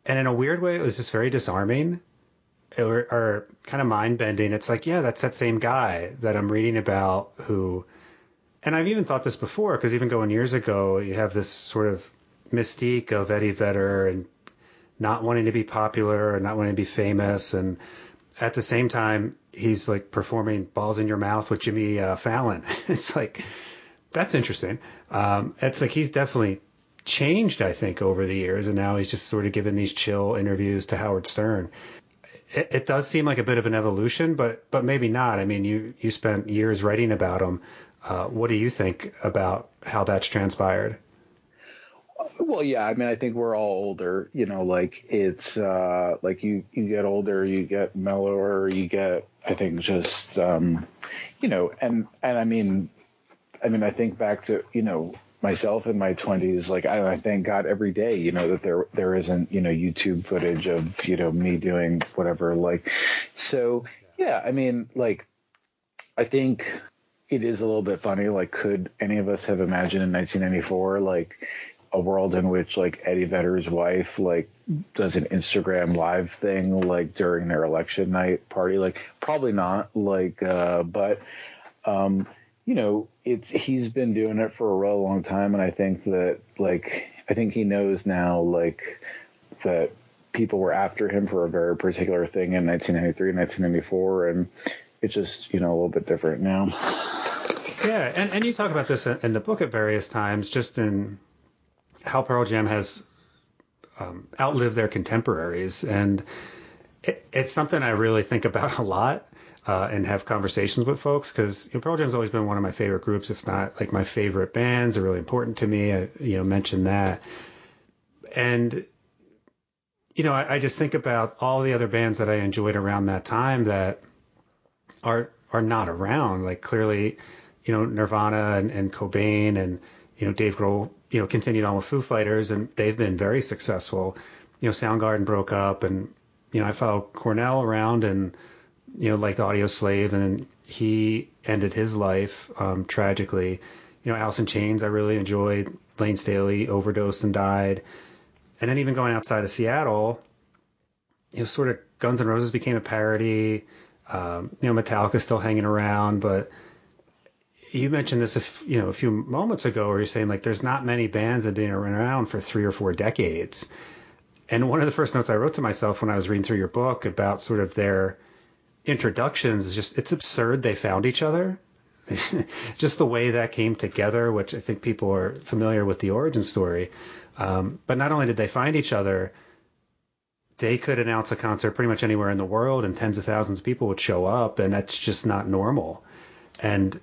And in a weird way, it was just very disarming or, or kind of mind bending. It's like, yeah, that's that same guy that I'm reading about who, and I've even thought this before because even going years ago, you have this sort of mystique of Eddie Vedder and not wanting to be popular or not wanting to be famous. And at the same time, he's like performing balls in your mouth with Jimmy uh, Fallon. it's like that's interesting. Um, it's like he's definitely changed, I think, over the years, and now he's just sort of giving these chill interviews to Howard Stern. It, it does seem like a bit of an evolution, but but maybe not. I mean, you you spent years writing about him. Uh, what do you think about how that's transpired? Well, yeah, I mean, I think we're all older. You know, like it's uh, like you you get older, you get mellower, you get I think just um, you know, and and I mean, I mean, I think back to you know myself in my 20s like I, I thank god every day you know that there there isn't you know youtube footage of you know me doing whatever like so yeah i mean like i think it is a little bit funny like could any of us have imagined in 1994 like a world in which like Eddie Vedder's wife like does an Instagram live thing like during their election night party. Like probably not. Like uh, but um, you know, it's he's been doing it for a real long time, and I think that like I think he knows now like that people were after him for a very particular thing in 1993 1994 and it's just you know a little bit different now yeah and, and you talk about this in the book at various times just in how Pearl Jam has um, outlived their contemporaries, and it, it's something I really think about a lot. Uh, and have conversations with folks because you know, Pearl Jam's always been one of my favorite groups, if not like my favorite bands. Are really important to me. I, you know, mentioned that, and you know, I, I, just think about all the other bands that I enjoyed around that time that are are not around. Like clearly, you know, Nirvana and, and Cobain and you know Dave Grohl you know, continued on with Foo Fighters, and they've been very successful. You know, Soundgarden broke up, and you know, I followed Cornell around, and you know, like the Audioslave, and he ended his life um, tragically. You know, Alice in Chains, I really enjoyed. Layne Staley overdosed and died, and then even going outside of Seattle, you know, sort of Guns N' Roses became a parody. Um, you know, Metallica's still hanging around, but you mentioned this, a, you know, a few moments ago, where you're saying like there's not many bands that have been around for three or four decades. And one of the first notes I wrote to myself when I was reading through your book about sort of their introductions is just it's absurd they found each other. just the way that came together, which I think people are familiar with the origin story. Um, but not only did they find each other, they could announce a concert pretty much anywhere in the world and tens of thousands of people would show up and that's just not normal. And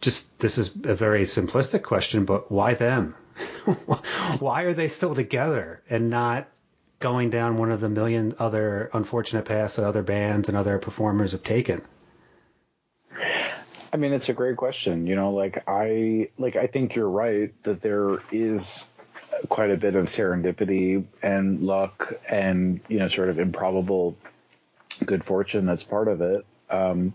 just this is a very simplistic question, but why them? why are they still together and not going down one of the million other unfortunate paths that other bands and other performers have taken? I mean, it's a great question. You know, like I like I think you're right that there is quite a bit of serendipity and luck and you know sort of improbable good fortune that's part of it. Um,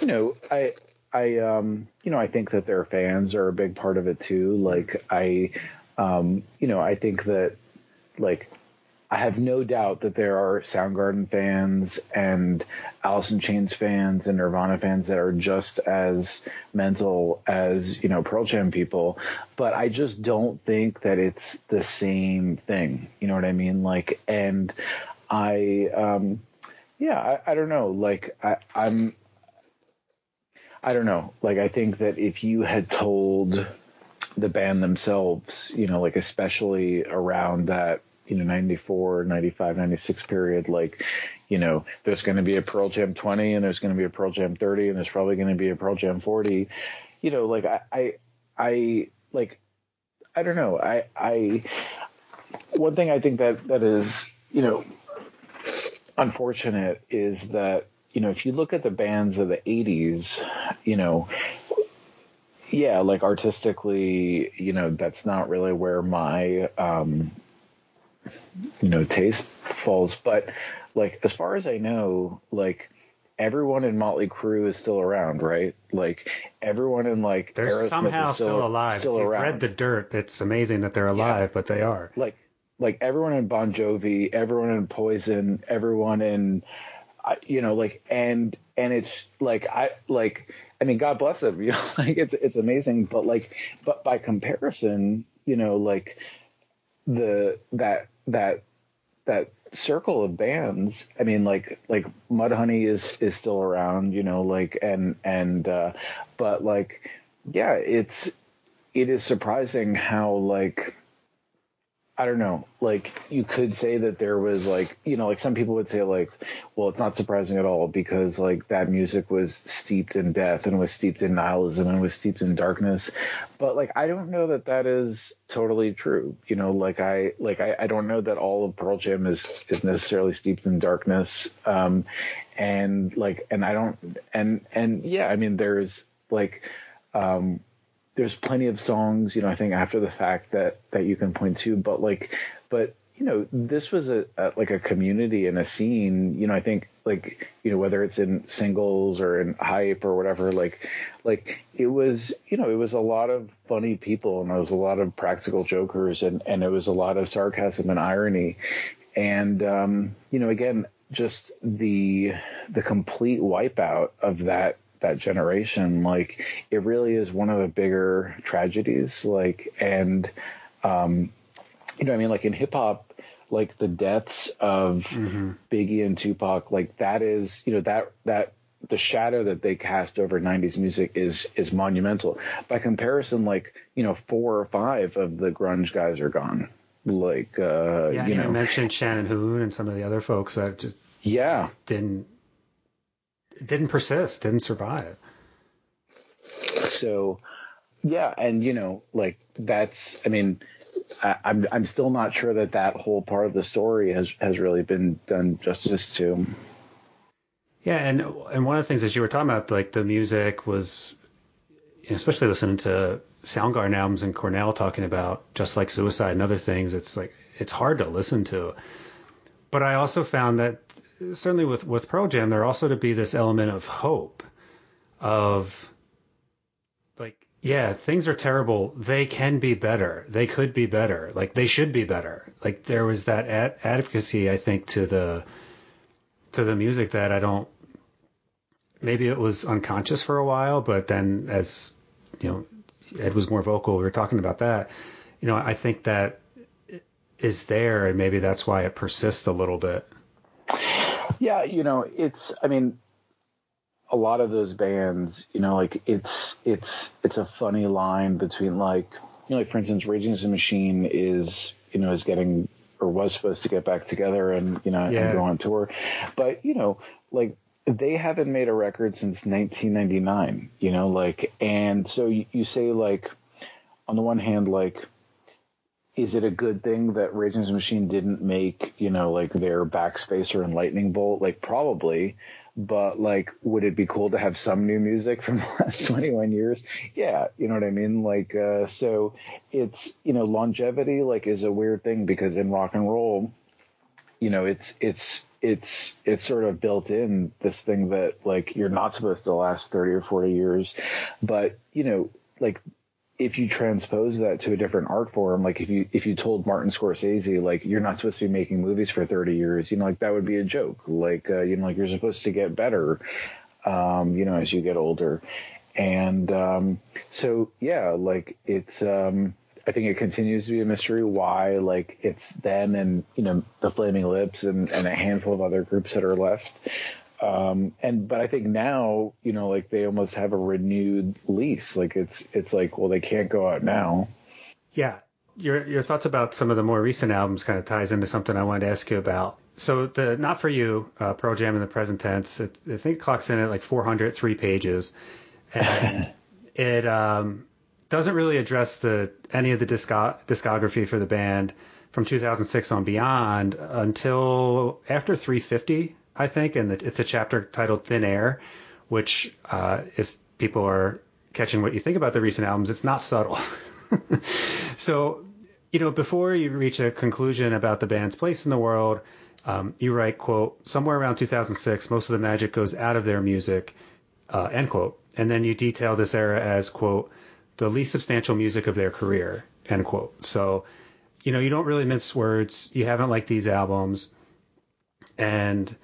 you know, I I um, you know I think that their fans are a big part of it too. Like I um, you know I think that like I have no doubt that there are Soundgarden fans and Alice in Chains fans and Nirvana fans that are just as mental as you know Pearl Jam people, but I just don't think that it's the same thing. You know what I mean? Like, and I, um, yeah, I, I don't know. Like, I, I'm, I don't know. Like, I think that if you had told the band themselves, you know, like especially around that you know 94 95 96 period like you know there's going to be a pearl jam 20 and there's going to be a pearl jam 30 and there's probably going to be a pearl jam 40 you know like i i, I like i don't know i i one thing i think that that is you know unfortunate is that you know if you look at the bands of the 80s you know yeah like artistically you know that's not really where my um you know taste falls but like as far as i know like everyone in motley crue is still around right like everyone in like they're Aerosmith somehow still, still, alive still if around. read the dirt it's amazing that they're alive yeah. but they are like like everyone in bon jovi everyone in poison everyone in you know like and and it's like i like i mean god bless them you know like it's it's amazing but like but by comparison you know like the that that that circle of bands i mean like like mudhoney is is still around you know like and and uh but like yeah it's it is surprising how like I don't know. Like you could say that there was like you know like some people would say like well it's not surprising at all because like that music was steeped in death and was steeped in nihilism and was steeped in darkness, but like I don't know that that is totally true. You know like I like I, I don't know that all of Pearl Jam is is necessarily steeped in darkness. Um, and like and I don't and and yeah I mean there's like um there's plenty of songs, you know, I think after the fact that that you can point to, but like, but you know, this was a, a, like a community and a scene. You know, I think like you know whether it's in singles or in hype or whatever, like like it was you know it was a lot of funny people and it was a lot of practical jokers and and it was a lot of sarcasm and irony, and um, you know again just the the complete wipeout of that that generation like it really is one of the bigger tragedies like and um you know i mean? Like in hip hop like the deaths of mm-hmm. biggie and tupac like that is you know that that the shadow that they cast over 90s music is is monumental. By comparison like you know four or five of the grunge guys are gone. Like uh yeah you know. mentioned shannon hoon and some of the other folks that just yeah. didn't didn't persist, didn't survive. So, yeah, and you know, like that's, I mean, I, I'm I'm still not sure that that whole part of the story has has really been done justice to. Yeah, and and one of the things that you were talking about, like the music was, especially listening to Soundgarden albums and Cornell talking about just like suicide and other things. It's like it's hard to listen to. But I also found that certainly with with Pearl Jam, there also to be this element of hope, of like, yeah, things are terrible. They can be better. They could be better. Like they should be better. Like there was that ad- advocacy, I think, to the to the music that I don't. Maybe it was unconscious for a while, but then as you know, Ed was more vocal. We were talking about that. You know, I think that is there, and maybe that's why it persists a little bit. Yeah, you know, it's I mean a lot of those bands, you know, like it's it's it's a funny line between like you know, like for instance, Rage Against the Machine is you know is getting or was supposed to get back together and you know Yeah. and go on tour, but you know like they haven't made a record since 1999. You know like and so you, you say like on the one hand like is it a good thing that Rage Against the Machine didn't make, you know, like their backspacer and lightning bolt? Like probably, but like, would it be cool to have some new music from the last 21 years? Yeah. You know what I mean? Like, uh, so it's, you know, longevity like is a weird thing because in rock and roll, you know, it's, it's, it's, it's sort of built in this thing that like you're not supposed to last 30 or 40 years, but you know, like if you transpose that to a different art form, like if you if you told Martin Scorsese like you're not supposed to be making movies for 30 years, you know, like that would be a joke. Like uh, you know, like you're supposed to get better, um, you know, as you get older, and um, so yeah, like it's. Um, I think it continues to be a mystery why like it's them and you know the Flaming Lips and, and a handful of other groups that are left. Um, and but I think now you know like they almost have a renewed lease. Like it's it's like well they can't go out now. Yeah. Your your thoughts about some of the more recent albums kind of ties into something I wanted to ask you about. So the Not For You, uh, Pearl Jam in the present tense, it, I think it clocks in at like 403 pages. And it um, doesn't really address the any of the disco- discography for the band from 2006 on beyond until after 350, I think. And it's a chapter titled Thin Air, which, uh, if people are catching what you think about the recent albums, it's not subtle. so, you know, before you reach a conclusion about the band's place in the world, um, you write, quote, somewhere around 2006, most of the magic goes out of their music, uh, end quote. And then you detail this era as, quote, the least substantial music of their career, end quote. So, you know, you don't really mince words. You haven't liked these albums. And,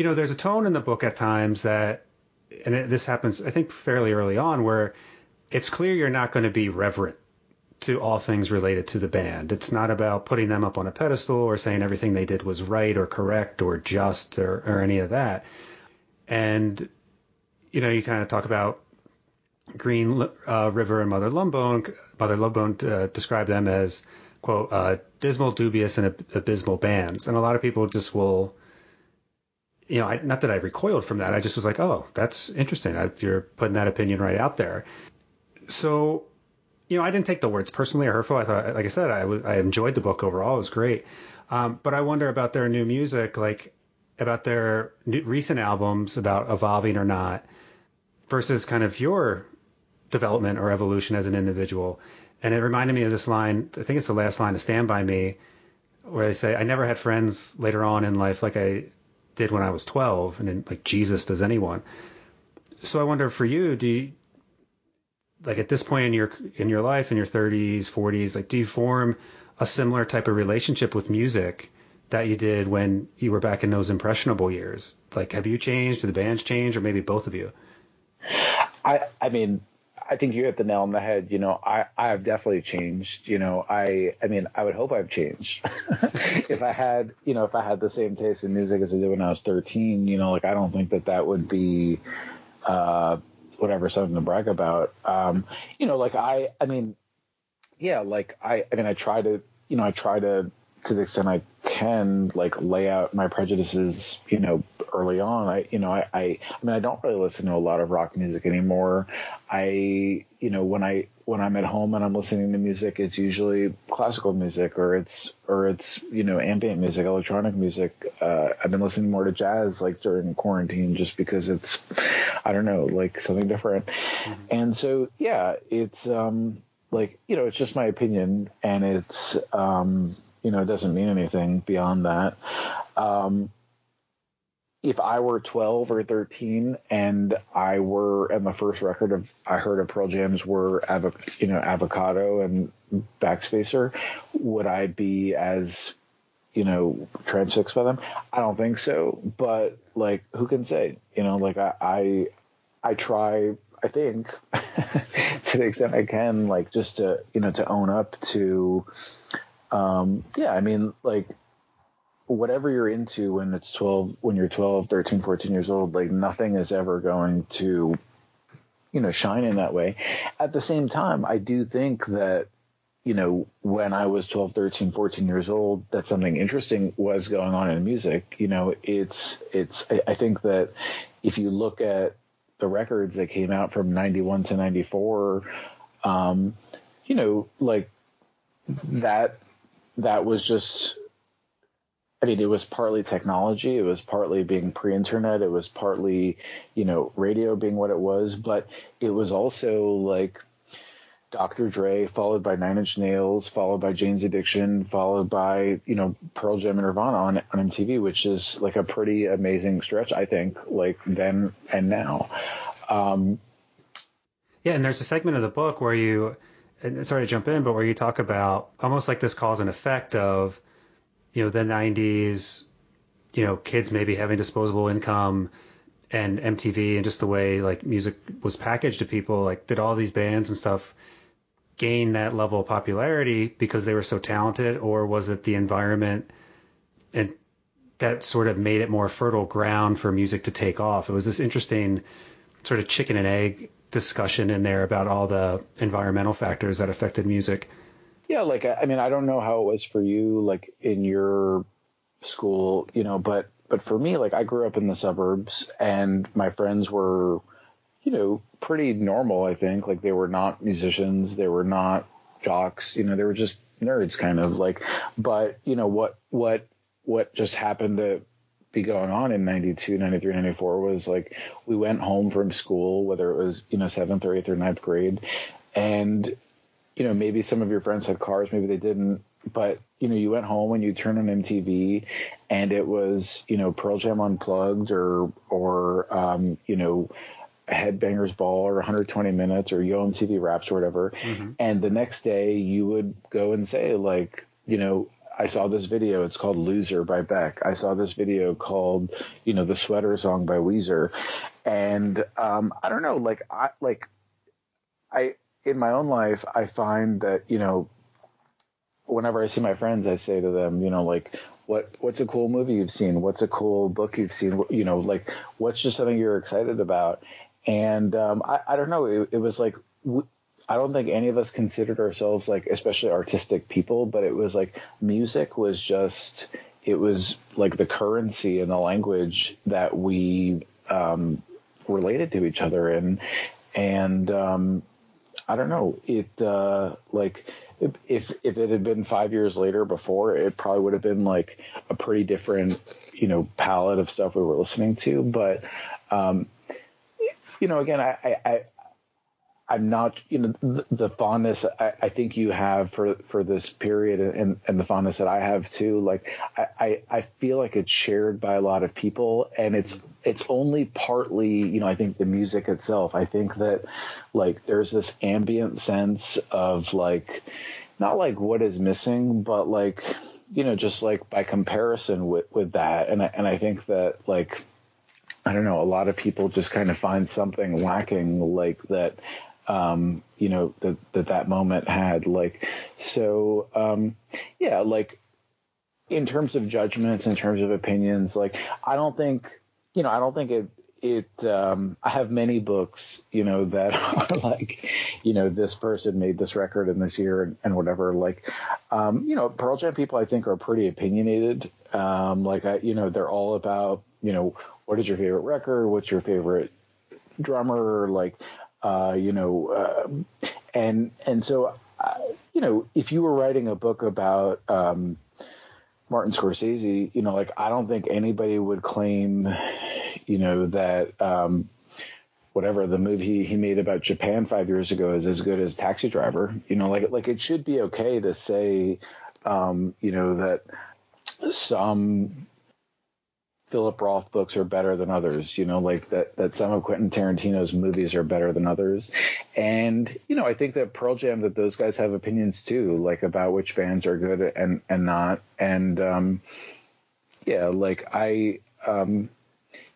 you know, there's a tone in the book at times that, and it, this happens, I think, fairly early on, where it's clear you're not going to be reverent to all things related to the band. It's not about putting them up on a pedestal or saying everything they did was right or correct or just or, or any of that. And, you know, you kind of talk about Green uh, River and Mother Love Bone. Mother Love Bone uh, describe them as, quote, uh, dismal, dubious, and ab- abysmal bands. And a lot of people just will, you know, I, not that I recoiled from that. I just was like, oh, that's interesting. I, you're putting that opinion right out there. So, you know, I didn't take the words personally or hurtful. I thought, like I said, I, w- I enjoyed the book overall. It was great. Um, but I wonder about their new music, like about their recent albums, about evolving or not, versus kind of your development or evolution as an individual. And it reminded me of this line. I think it's the last line of Stand By Me, where they say, I never had friends later on in life like I did when I was 12, and then, like Jesus does anyone. So I wonder for you, do you, like at this point in your in your life in your 30s 40s like do you form a similar type of relationship with music that you did when you were back in those impressionable years? Like have you changed? Do the bands change? Or maybe both of you? I I mean I think you hit the nail on the head. You know, I, I have definitely changed. You know, I I mean, I would hope I've changed. if I had, you know, if I had the same taste in music as I did when I was 13, you know, like I don't think that that would be, uh, whatever something to brag about. Um, you know, like I, I mean, yeah, like I, I mean, I try to, you know, I try to, to the extent I can, like lay out my prejudices, you know, early on. I, you know, I, I, I mean, I don't really listen to a lot of rock music anymore. I, you know, when I, when I'm at home and I'm listening to music, it's usually classical music or it's, or it's, you know, ambient music, electronic music. Uh, I've been listening more to jazz like during quarantine just because it's, I don't know, like something different. Mm-hmm. And so, yeah, it's, um, like, you know, it's just my opinion and it's, um, you know, it doesn't mean anything beyond that. Um, if I were 12 or 13 and I were, and the first record of I heard of Pearl Jam's were, you know, Avocado and Backspacer, would I be as, you know, transfixed by them? I don't think so. But like, who can say? You know, like I, I, I try. I think to the extent I can, like just to you know to own up to, um, yeah. I mean, like whatever you're into when it's 12 when you're 12 13 14 years old like nothing is ever going to you know shine in that way at the same time i do think that you know, when I was 12, 13, 14 years old, that something interesting was going on in music. You know, it's, it's, I, I think that if you look at the records that came out from 91 to 94, um, you know, like that, that was just, I mean, it was partly technology. It was partly being pre-internet. It was partly, you know, radio being what it was, but it was also like Dr. Dre, followed by Nine Inch Nails, followed by Jane's Addiction, followed by you know Pearl Jam and Nirvana on on MTV, which is like a pretty amazing stretch, I think, like then and now. Um, yeah, and there's a segment of the book where you, and sorry to jump in, but where you talk about almost like this cause and effect of, you know, the '90s, you know, kids maybe having disposable income and MTV and just the way like music was packaged to people, like did all these bands and stuff gain that level of popularity because they were so talented, or was it the environment and that sort of made it more fertile ground for music to take off? It was this interesting sort of chicken and egg discussion in there about all the environmental factors that affected music. Yeah, like I mean, I don't know how it was for you, like in your school, you know, but but for me, like I grew up in the suburbs, and my friends were you know, pretty normal, I think. Like they were not musicians, they were not jocks, you know, they were just nerds kind of like but, you know, what what what just happened to be going on in 92, 93, 94 was like we went home from school, whether it was, you know, seventh or eighth or ninth grade, and you know, maybe some of your friends had cars, maybe they didn't, but you know, you went home and you turned on MTV, and it was you know Pearl Jam unplugged or or um, you know Headbangers Ball or 120 Minutes or Yo MTV Raps or whatever. Mm-hmm. And the next day you would go and say like, you know, I saw this video. It's called Loser by Beck. I saw this video called, you know, the Sweater Song by Weezer. And um, I don't know, like I like I in my own life I find that, you know, whenever I see my friends, I say to them, you know, like, what what's a cool movie you've seen? What's a cool book you've seen? You know, like, what's just something you're excited about? And um, I, I, don't know. It, it was like I don't think any of us considered ourselves like especially artistic people, but it was like music was just it was like the currency and the language that we um, related to each other in, and um, I don't know. It uh, like if if it had been five years later before, it probably would have been like a pretty different you know palette of stuff we were listening to, but. Um, you know, again, I, I, I am not, you know, the, the fondness I, I, think you have for for this period, and and the fondness that I have too. Like, I, I, I feel like it's shared by a lot of people, and it's it's only partly, you know, I think the music itself. I think that like there's this ambient sense of like, not like what is missing, but like, you know, just like by comparison with with that, and I, and I think that like I don't know, a lot of people just kind of find something lacking like that, um, you know, that, that that moment had like, so, um, yeah, like in terms of judgments, in terms of opinions, like, I don't think, you know, I don't think it, it um, I have many books, you know, that are like, you know, this person made this record in this year and, and whatever. Like, um, you know, Pearl Jam people I think are pretty opinionated. Um, like I, you know, they're all about, you know, what is your favorite record? What's your favorite drummer? Like, uh, you know, uh, and and so, uh, you know, if you were writing a book about um, Martin Scorsese, you know, like I don't think anybody would claim, you know, that. Um, whatever the movie he made about Japan five years ago is as good as Taxi Driver. You know, like like it should be okay to say, um, you know, that some Philip Roth books are better than others, you know, like that, that some of Quentin Tarantino's movies are better than others. And, you know, I think that Pearl Jam, that those guys have opinions too, like about which bands are good and, and not. And, um, yeah, like I, um,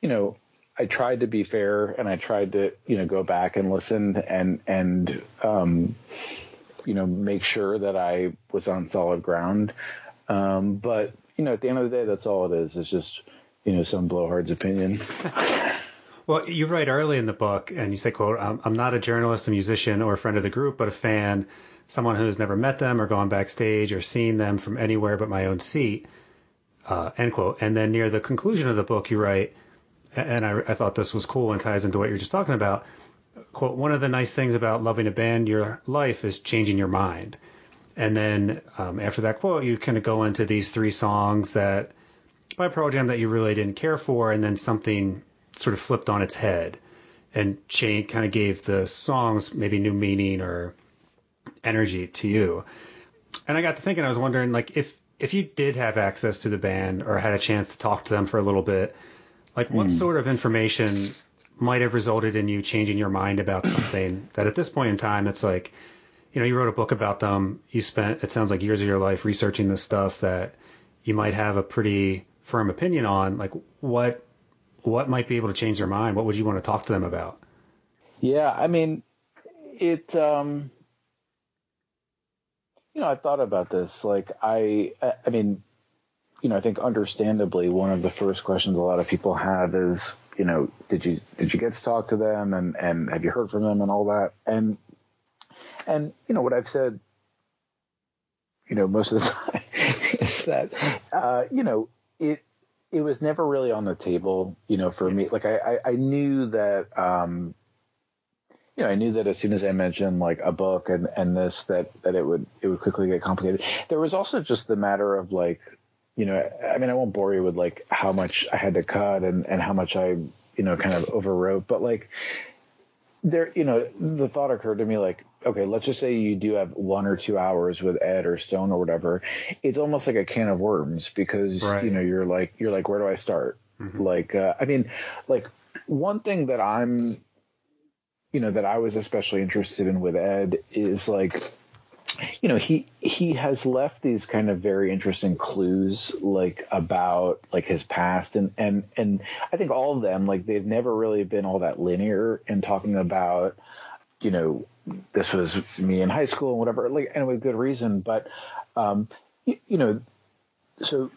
you know, I tried to be fair and I tried to, you know, go back and listen and, and, um, you know, make sure that I was on solid ground. Um, but, you know, at the end of the day, that's all it is. It's just, you know some blowhard's opinion. well, you write early in the book, and you say, "quote I'm, I'm not a journalist, a musician, or a friend of the group, but a fan." someone who's never met them or gone backstage or seen them from anywhere but my own seat. Uh, end quote. And then near the conclusion of the book, you write, and I, I thought this was cool and ties into what you're just talking about. Quote, one of the nice things about loving a band your life is changing your mind. And then um, after that quote, you kind of go into these three songs that by Pearl Jam that you really didn't care for, and then something sort of flipped on its head and change, kind of gave the songs maybe new meaning or energy to you. And I got to thinking, I was wondering, like, if if you did have access to the band or had a chance to talk to them for a little bit, like, what mm. sort of information might have resulted in you changing your mind about something that at this point in time, it's like, you know, you wrote a book about them. You spent, it sounds like years of your life researching this stuff that you might have a pretty firm opinion on. Like, what, what might be able to change their mind? What would you want to talk to them about? Yeah. I mean, it, um, you know, I thought about this. Like, I, I mean, you know, I think understandably, one of the first questions a lot of people have is, you know, did you did you get to talk to them and and have you heard from them and all that? And and you know what I've said, you know, most of the time is that uh, you know it it was never really on the table, you know, for me. Like I I, I knew that. um you know, I knew that as soon as I mentioned like a book and, and this, that, that it would, it would quickly get complicated. There was also just the matter of like, you know, I mean, I won't bore you with like how much I had to cut and, and how much I, you know, kind of overwrote, but like there, you know, the thought occurred to me like, okay, let's just say you do have one or two hours with Ed or Stone or whatever. It's almost like a can of worms because right. you know you're like you're like where do I start? Mm-hmm. Like, uh, I mean, like one thing that I'm, you know, that I was especially interested in with Ed is like you know he he has left these kind of very interesting clues like about like his past and and and I think all of them like they've never really been all that linear in talking about you know this was me in high school and whatever like and with good reason but um you, you know so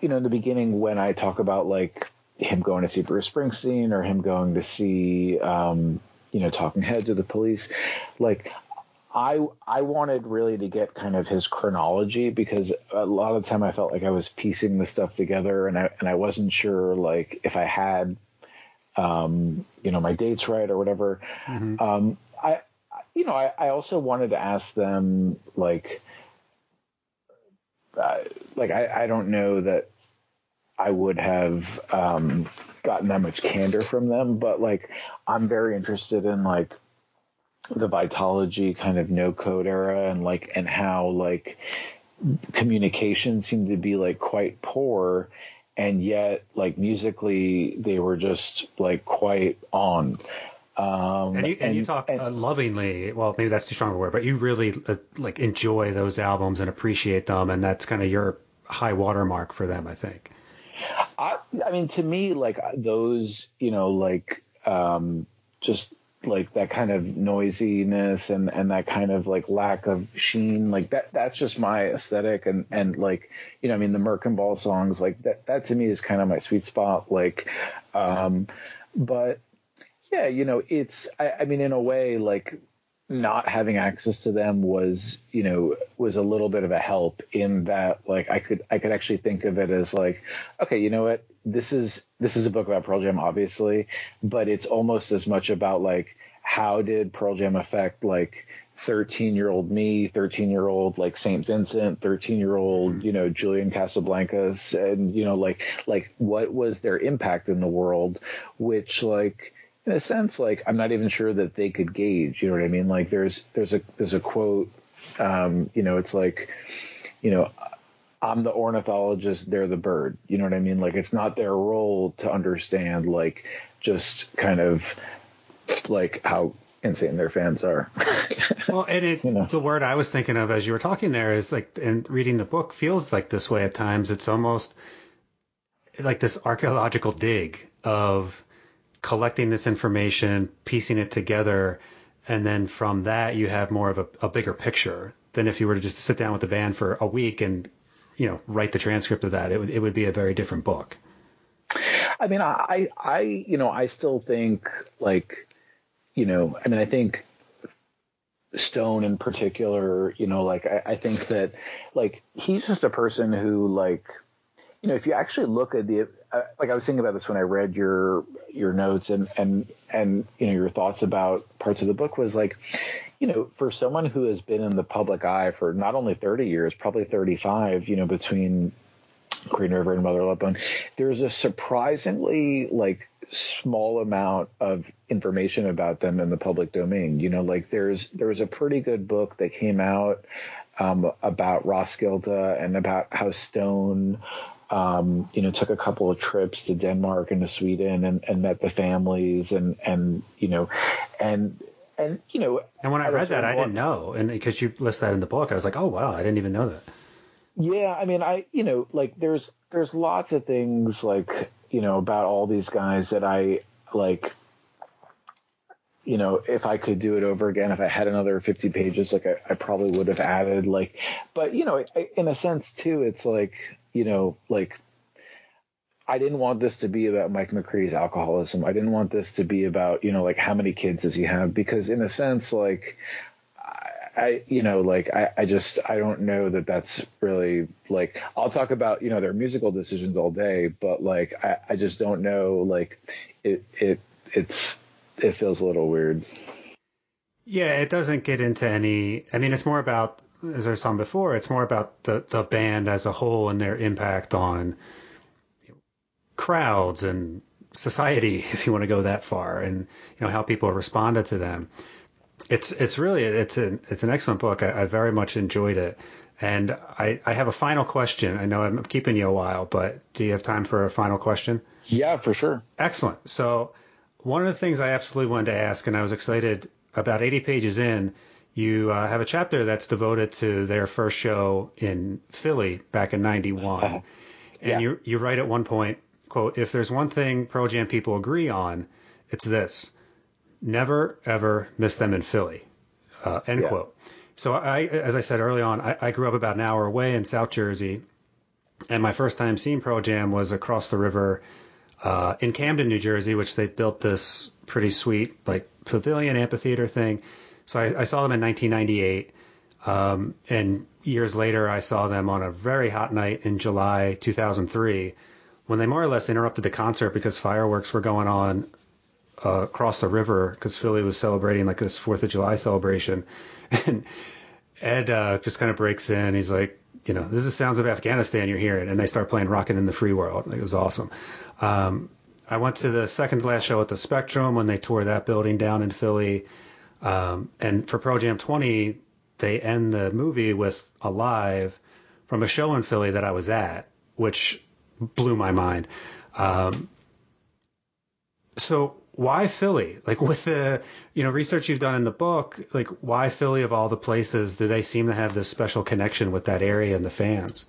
you know in the beginning when I talk about like him going to see Bruce Springsteen or him going to see um you know talking heads of the police like I I wanted really to get kind of his chronology because a lot of the time I felt like I was piecing the stuff together and I and I wasn't sure like if I had um, you know my dates right or whatever. Mm-hmm. Um, I you know I, I also wanted to ask them like uh, like I, I don't know that I would have um, gotten that much candor from them, but like I'm very interested in like the Vitalogy kind of no code era and like and how like communication seemed to be like quite poor and yet like musically they were just like quite on um, and you and, and you talk and, uh, lovingly. Well, maybe that's too strong a word, but you really uh, like enjoy those albums and appreciate them, and that's kind of your high watermark for them, I think. I, I mean, to me, like those, you know, like um, just like that kind of noisiness and and that kind of like lack of sheen like that that's just my aesthetic and and like you know i mean the merkin ball songs like that that to me is kind of my sweet spot like um but yeah you know it's i, I mean in a way like not having access to them was you know was a little bit of a help in that like i could i could actually think of it as like okay you know what? This is this is a book about pearl jam obviously but it's almost as much about like how did pearl jam affect like 13 year old me 13 year old like st vincent 13 year old mm-hmm. you know julian casablancas and you know like like what was their impact in the world which like in a sense, like I'm not even sure that they could gauge. You know what I mean? Like there's there's a there's a quote. Um, you know, it's like, you know, I'm the ornithologist, they're the bird. You know what I mean? Like it's not their role to understand like just kind of like how insane their fans are. well, and it, you know? the word I was thinking of as you were talking there is like, and reading the book feels like this way at times. It's almost like this archaeological dig of collecting this information, piecing it together, and then from that you have more of a, a bigger picture than if you were to just sit down with the band for a week and you know write the transcript of that. It would it would be a very different book. I mean, I I you know I still think like you know I mean I think Stone in particular, you know, like I, I think that like he's just a person who like you know if you actually look at the uh, like I was thinking about this when I read your your notes and and and you know your thoughts about parts of the book was like you know for someone who has been in the public eye for not only 30 years probably 35 you know between Green River and Mother Love Bone there's a surprisingly like small amount of information about them in the public domain. You know, like there's there was a pretty good book that came out um, about Roskilde and about how Stone, um, you know, took a couple of trips to Denmark and to Sweden and, and met the families and and you know, and and you know. And when I read that, I didn't know, and because you list that in the book, I was like, oh wow, I didn't even know that. Yeah, I mean, I you know, like there's there's lots of things like you know, about all these guys that I like, you know, if I could do it over again, if I had another 50 pages, like I, I probably would have added like, but you know, in a sense too, it's like, you know, like I didn't want this to be about Mike McCready's alcoholism. I didn't want this to be about, you know, like how many kids does he have? Because in a sense, like I, you know, like I, I just I don't know that that's really like I'll talk about you know their musical decisions all day, but like I, I just don't know like it it it's it feels a little weird. Yeah, it doesn't get into any. I mean, it's more about as I was saying before. It's more about the the band as a whole and their impact on crowds and society, if you want to go that far, and you know how people responded to them it's it's really it's an it's an excellent book. I, I very much enjoyed it, and I, I have a final question. I know I'm keeping you a while, but do you have time for a final question? Yeah, for sure. Excellent. So one of the things I absolutely wanted to ask, and I was excited about 80 pages in, you uh, have a chapter that's devoted to their first show in Philly back in '91, uh-huh. and yeah. you you write at one point, "quote If there's one thing Pearl Jam people agree on, it's this." never ever miss them in Philly. Uh, end yeah. quote. So I, as I said early on, I, I, grew up about an hour away in South Jersey, and my first time seeing Pearl Jam was across the river uh, in Camden, New Jersey, which they built this pretty sweet like pavilion amphitheater thing. So I, I saw them in 1998, um, and years later I saw them on a very hot night in July 2003 when they more or less interrupted the concert because fireworks were going on uh, across the river because Philly was celebrating like this Fourth of July celebration, and Ed uh, just kind of breaks in. He's like, you know, this is sounds of Afghanistan you're hearing, and they start playing "Rockin' in the Free World." It was awesome. Um, I went to the second last show at the Spectrum when they tore that building down in Philly, um, and for Pearl Jam 20, they end the movie with a live from a show in Philly that I was at, which blew my mind. Um, so why Philly? Like with the you know research you've done in the book, like why Philly of all the places do they seem to have this special connection with that area and the fans?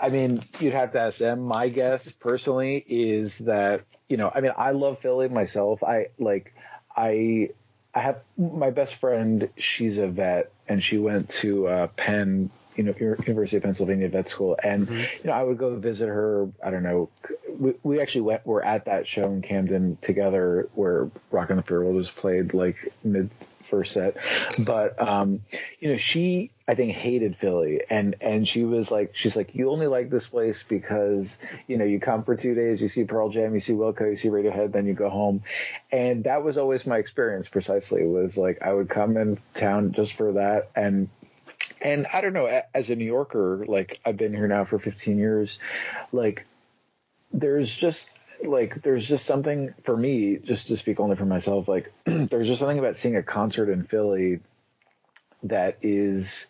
I mean, you'd have to ask them. My guess personally is that you know, I mean, I love Philly myself. I like I I have my best friend. She's a vet, and she went to uh, Penn you know University of Pennsylvania vet school, and mm-hmm. you know I would go visit her. I don't know. We, we actually went. Were at that show in Camden together where Rock and the World was played like mid first set, but um, you know she I think hated Philly, and and she was like she's like you only like this place because you know you come for two days, you see Pearl Jam, you see Wilco, you see Radiohead, then you go home, and that was always my experience. Precisely. Was like I would come in town just for that, and and I don't know, as a New Yorker, like I've been here now for 15 years, like there's just like there's just something for me, just to speak only for myself, like there's just something about seeing a concert in Philly that is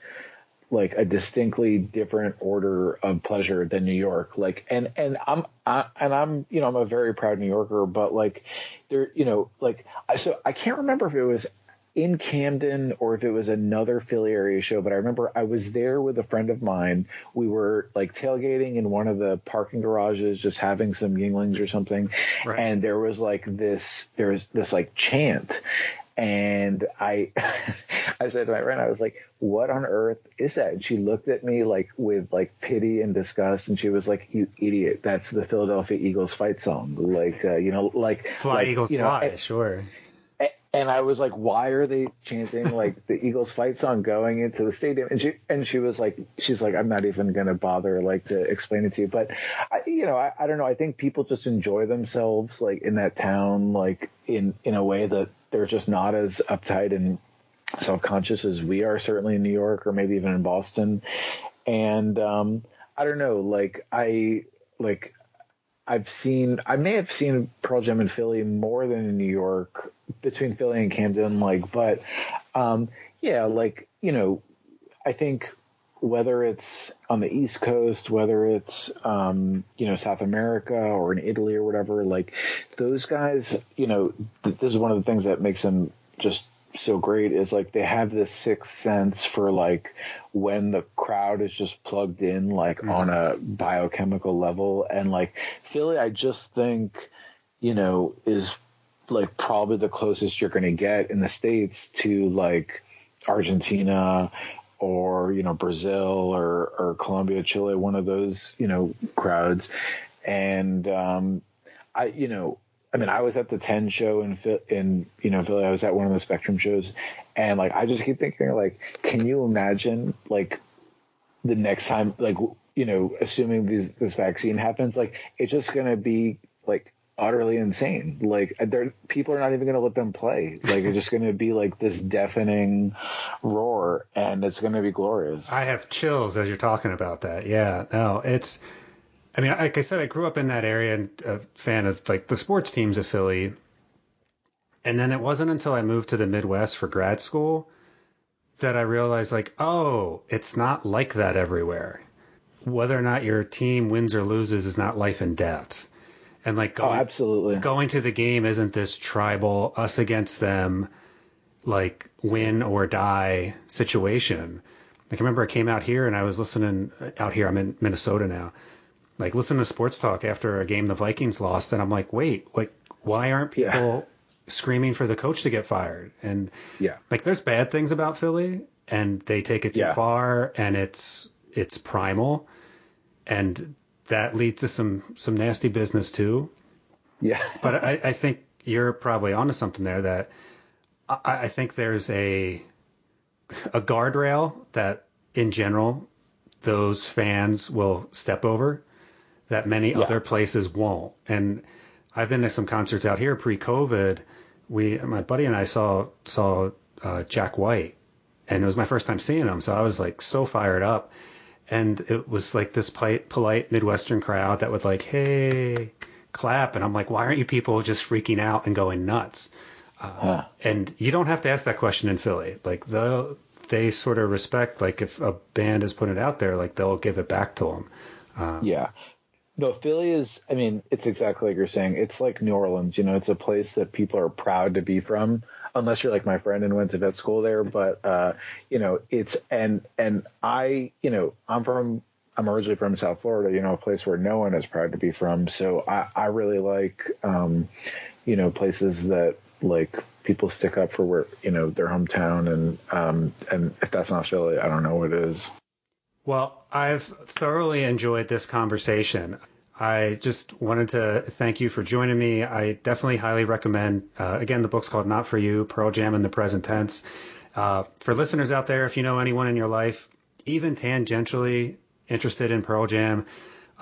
like a distinctly different order of pleasure than New York. Like, and and I'm I, and I'm you know I'm a very proud New Yorker, but like there you know like I so I can't remember if it was in Camden or if it was another Philly area show, but I remember I was there with a friend of mine. We were like tailgating in one of the parking garages, just having some Yuenglings or something. Right. And there was like this, there was this like chant. And I, I said to my friend, I was like, what on earth is that? And she looked at me like with like pity and disgust. And she was like, you idiot. That's the Philadelphia Eagles fight song. Like, uh, you know, like, fly like, Eagles you know, fly. sure and I was like, why are they chanting like the Eagles fight song going into the stadium? And she and she was like, she's like, I'm not even gonna bother like to explain it to you. But I, you know, I, I don't know. I think people just enjoy themselves like in that town, like in in a way that they're just not as uptight and self conscious as we are, certainly in New York or maybe even in Boston. And um, I don't know, like I like I've seen, I may have seen Pearl Jam in Philly more than in New York, between Philly and Camden, like, but, um, yeah, like, you know, I think whether it's on the East Coast, whether it's, um, you know, South America or in Italy or whatever, like, those guys, you know, th- this is one of the things that makes them just so great is like they have this sixth sense for like when the crowd is just plugged in like mm-hmm. on a biochemical level and like Philly I just think you know is like probably the closest you're going to get in the states to like Argentina or you know Brazil or or Colombia Chile one of those you know crowds and um I you know I mean, I was at the 10 show in in you know Philly. I was at one of the Spectrum shows, and like I just keep thinking, like, can you imagine like the next time, like you know, assuming these, this vaccine happens, like it's just gonna be like utterly insane. Like there, people are not even gonna let them play. Like it's just gonna be like this deafening roar, and it's gonna be glorious. I have chills as you're talking about that. Yeah, no, it's I mean, like I said, I grew up in that area and a fan of like the sports teams of Philly. And then it wasn't until I moved to the Midwest for grad school that I realized, like, oh, it's not like that everywhere. Whether or not your team wins or loses is not life and death. And like, oh, going, oh, absolutely. Going to the game isn't this tribal, us against them, like win or die situation. Like, I remember I came out here and I was listening uh, out here. I'm in Minnesota now like listen to sports talk after a game the Vikings lost, and I'm like, wait, like why aren't people yeah. screaming for the coach to get fired? And yeah, like there's bad things about Philly, and they take it too yeah. far, and it's it's primal, and that leads to some some nasty business too. Yeah, but I, I think you're probably onto something there. That I, I think there's a a guardrail that in general those fans will step over that many yeah. other places won't. And I've been to some concerts out here pre-COVID. We, my buddy and I saw saw uh, Jack White, and it was my first time seeing him. So I was like so fired up, and it was like this polite, polite Midwestern crowd that would like, hey, clap, and I'm like, why aren't you people just freaking out and going nuts? Uh, huh. And you don't have to ask that question in Philly. Like the they sort of respect like if a band is putting it out there, like they'll give it back to them. Um, yeah, no, Philly is. I mean, it's exactly like you're saying. It's like New Orleans. You know, it's a place that people are proud to be from, unless you're like my friend and went to vet school there. But uh, you know, it's and and I, you know, I'm from. I'm originally from South Florida. You know, a place where no one is proud to be from. So I I really like, um, you know, places that like people stick up for where you know their hometown and um and if that's not Philly, I don't know what it is. Well, I've thoroughly enjoyed this conversation. I just wanted to thank you for joining me. I definitely highly recommend, uh, again, the book's called Not For You Pearl Jam in the Present Tense. Uh, for listeners out there, if you know anyone in your life, even tangentially interested in Pearl Jam,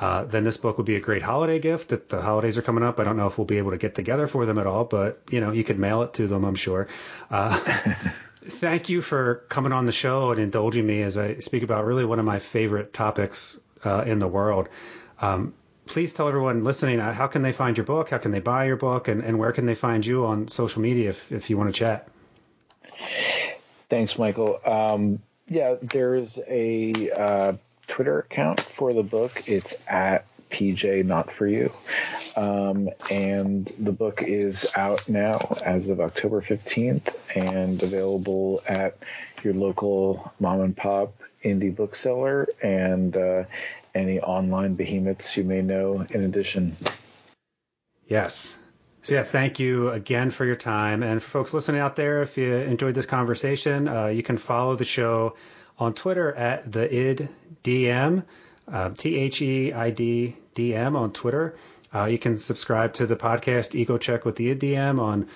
uh, then this book would be a great holiday gift. That the holidays are coming up. I don't know if we'll be able to get together for them at all, but you know, you could mail it to them, I'm sure. Uh, thank you for coming on the show and indulging me as I speak about really one of my favorite topics uh, in the world. Um, please tell everyone listening uh, how can they find your book, how can they buy your book, and, and where can they find you on social media if, if you want to chat. Thanks, Michael. Um, yeah, there's a uh, Twitter account for the book. It's at PJ Not For You. Um, and the book is out now as of October 15th and available at your local mom and pop indie bookseller and uh, any online behemoths you may know in addition. Yes. So, yeah, thank you again for your time. And for folks listening out there, if you enjoyed this conversation, uh, you can follow the show on Twitter at the id DM, uh, T H E I D D M on Twitter. Uh, you can subscribe to the podcast Ego Check with the id DM on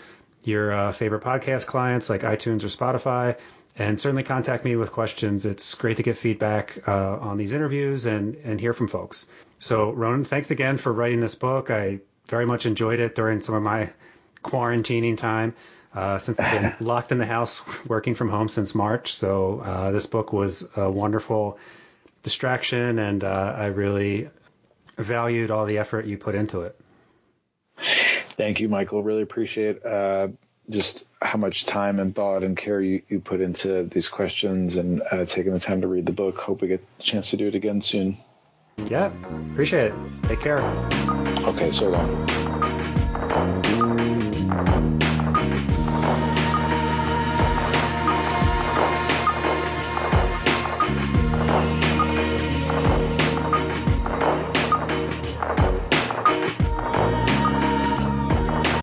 your uh, favorite podcast clients like iTunes or Spotify. And certainly contact me with questions. It's great to get feedback uh, on these interviews and, and hear from folks. So, Ronen, thanks again for writing this book. I very much enjoyed it during some of my quarantining time. Uh, since I've been locked in the house working from home since March. So uh, this book was a wonderful distraction, and uh, I really valued all the effort you put into it. Thank you, Michael. Really appreciate uh, just how much time and thought and care you, you put into these questions and uh, taking the time to read the book. Hope we get a chance to do it again soon. Yeah, appreciate it. Take care. Okay, so long.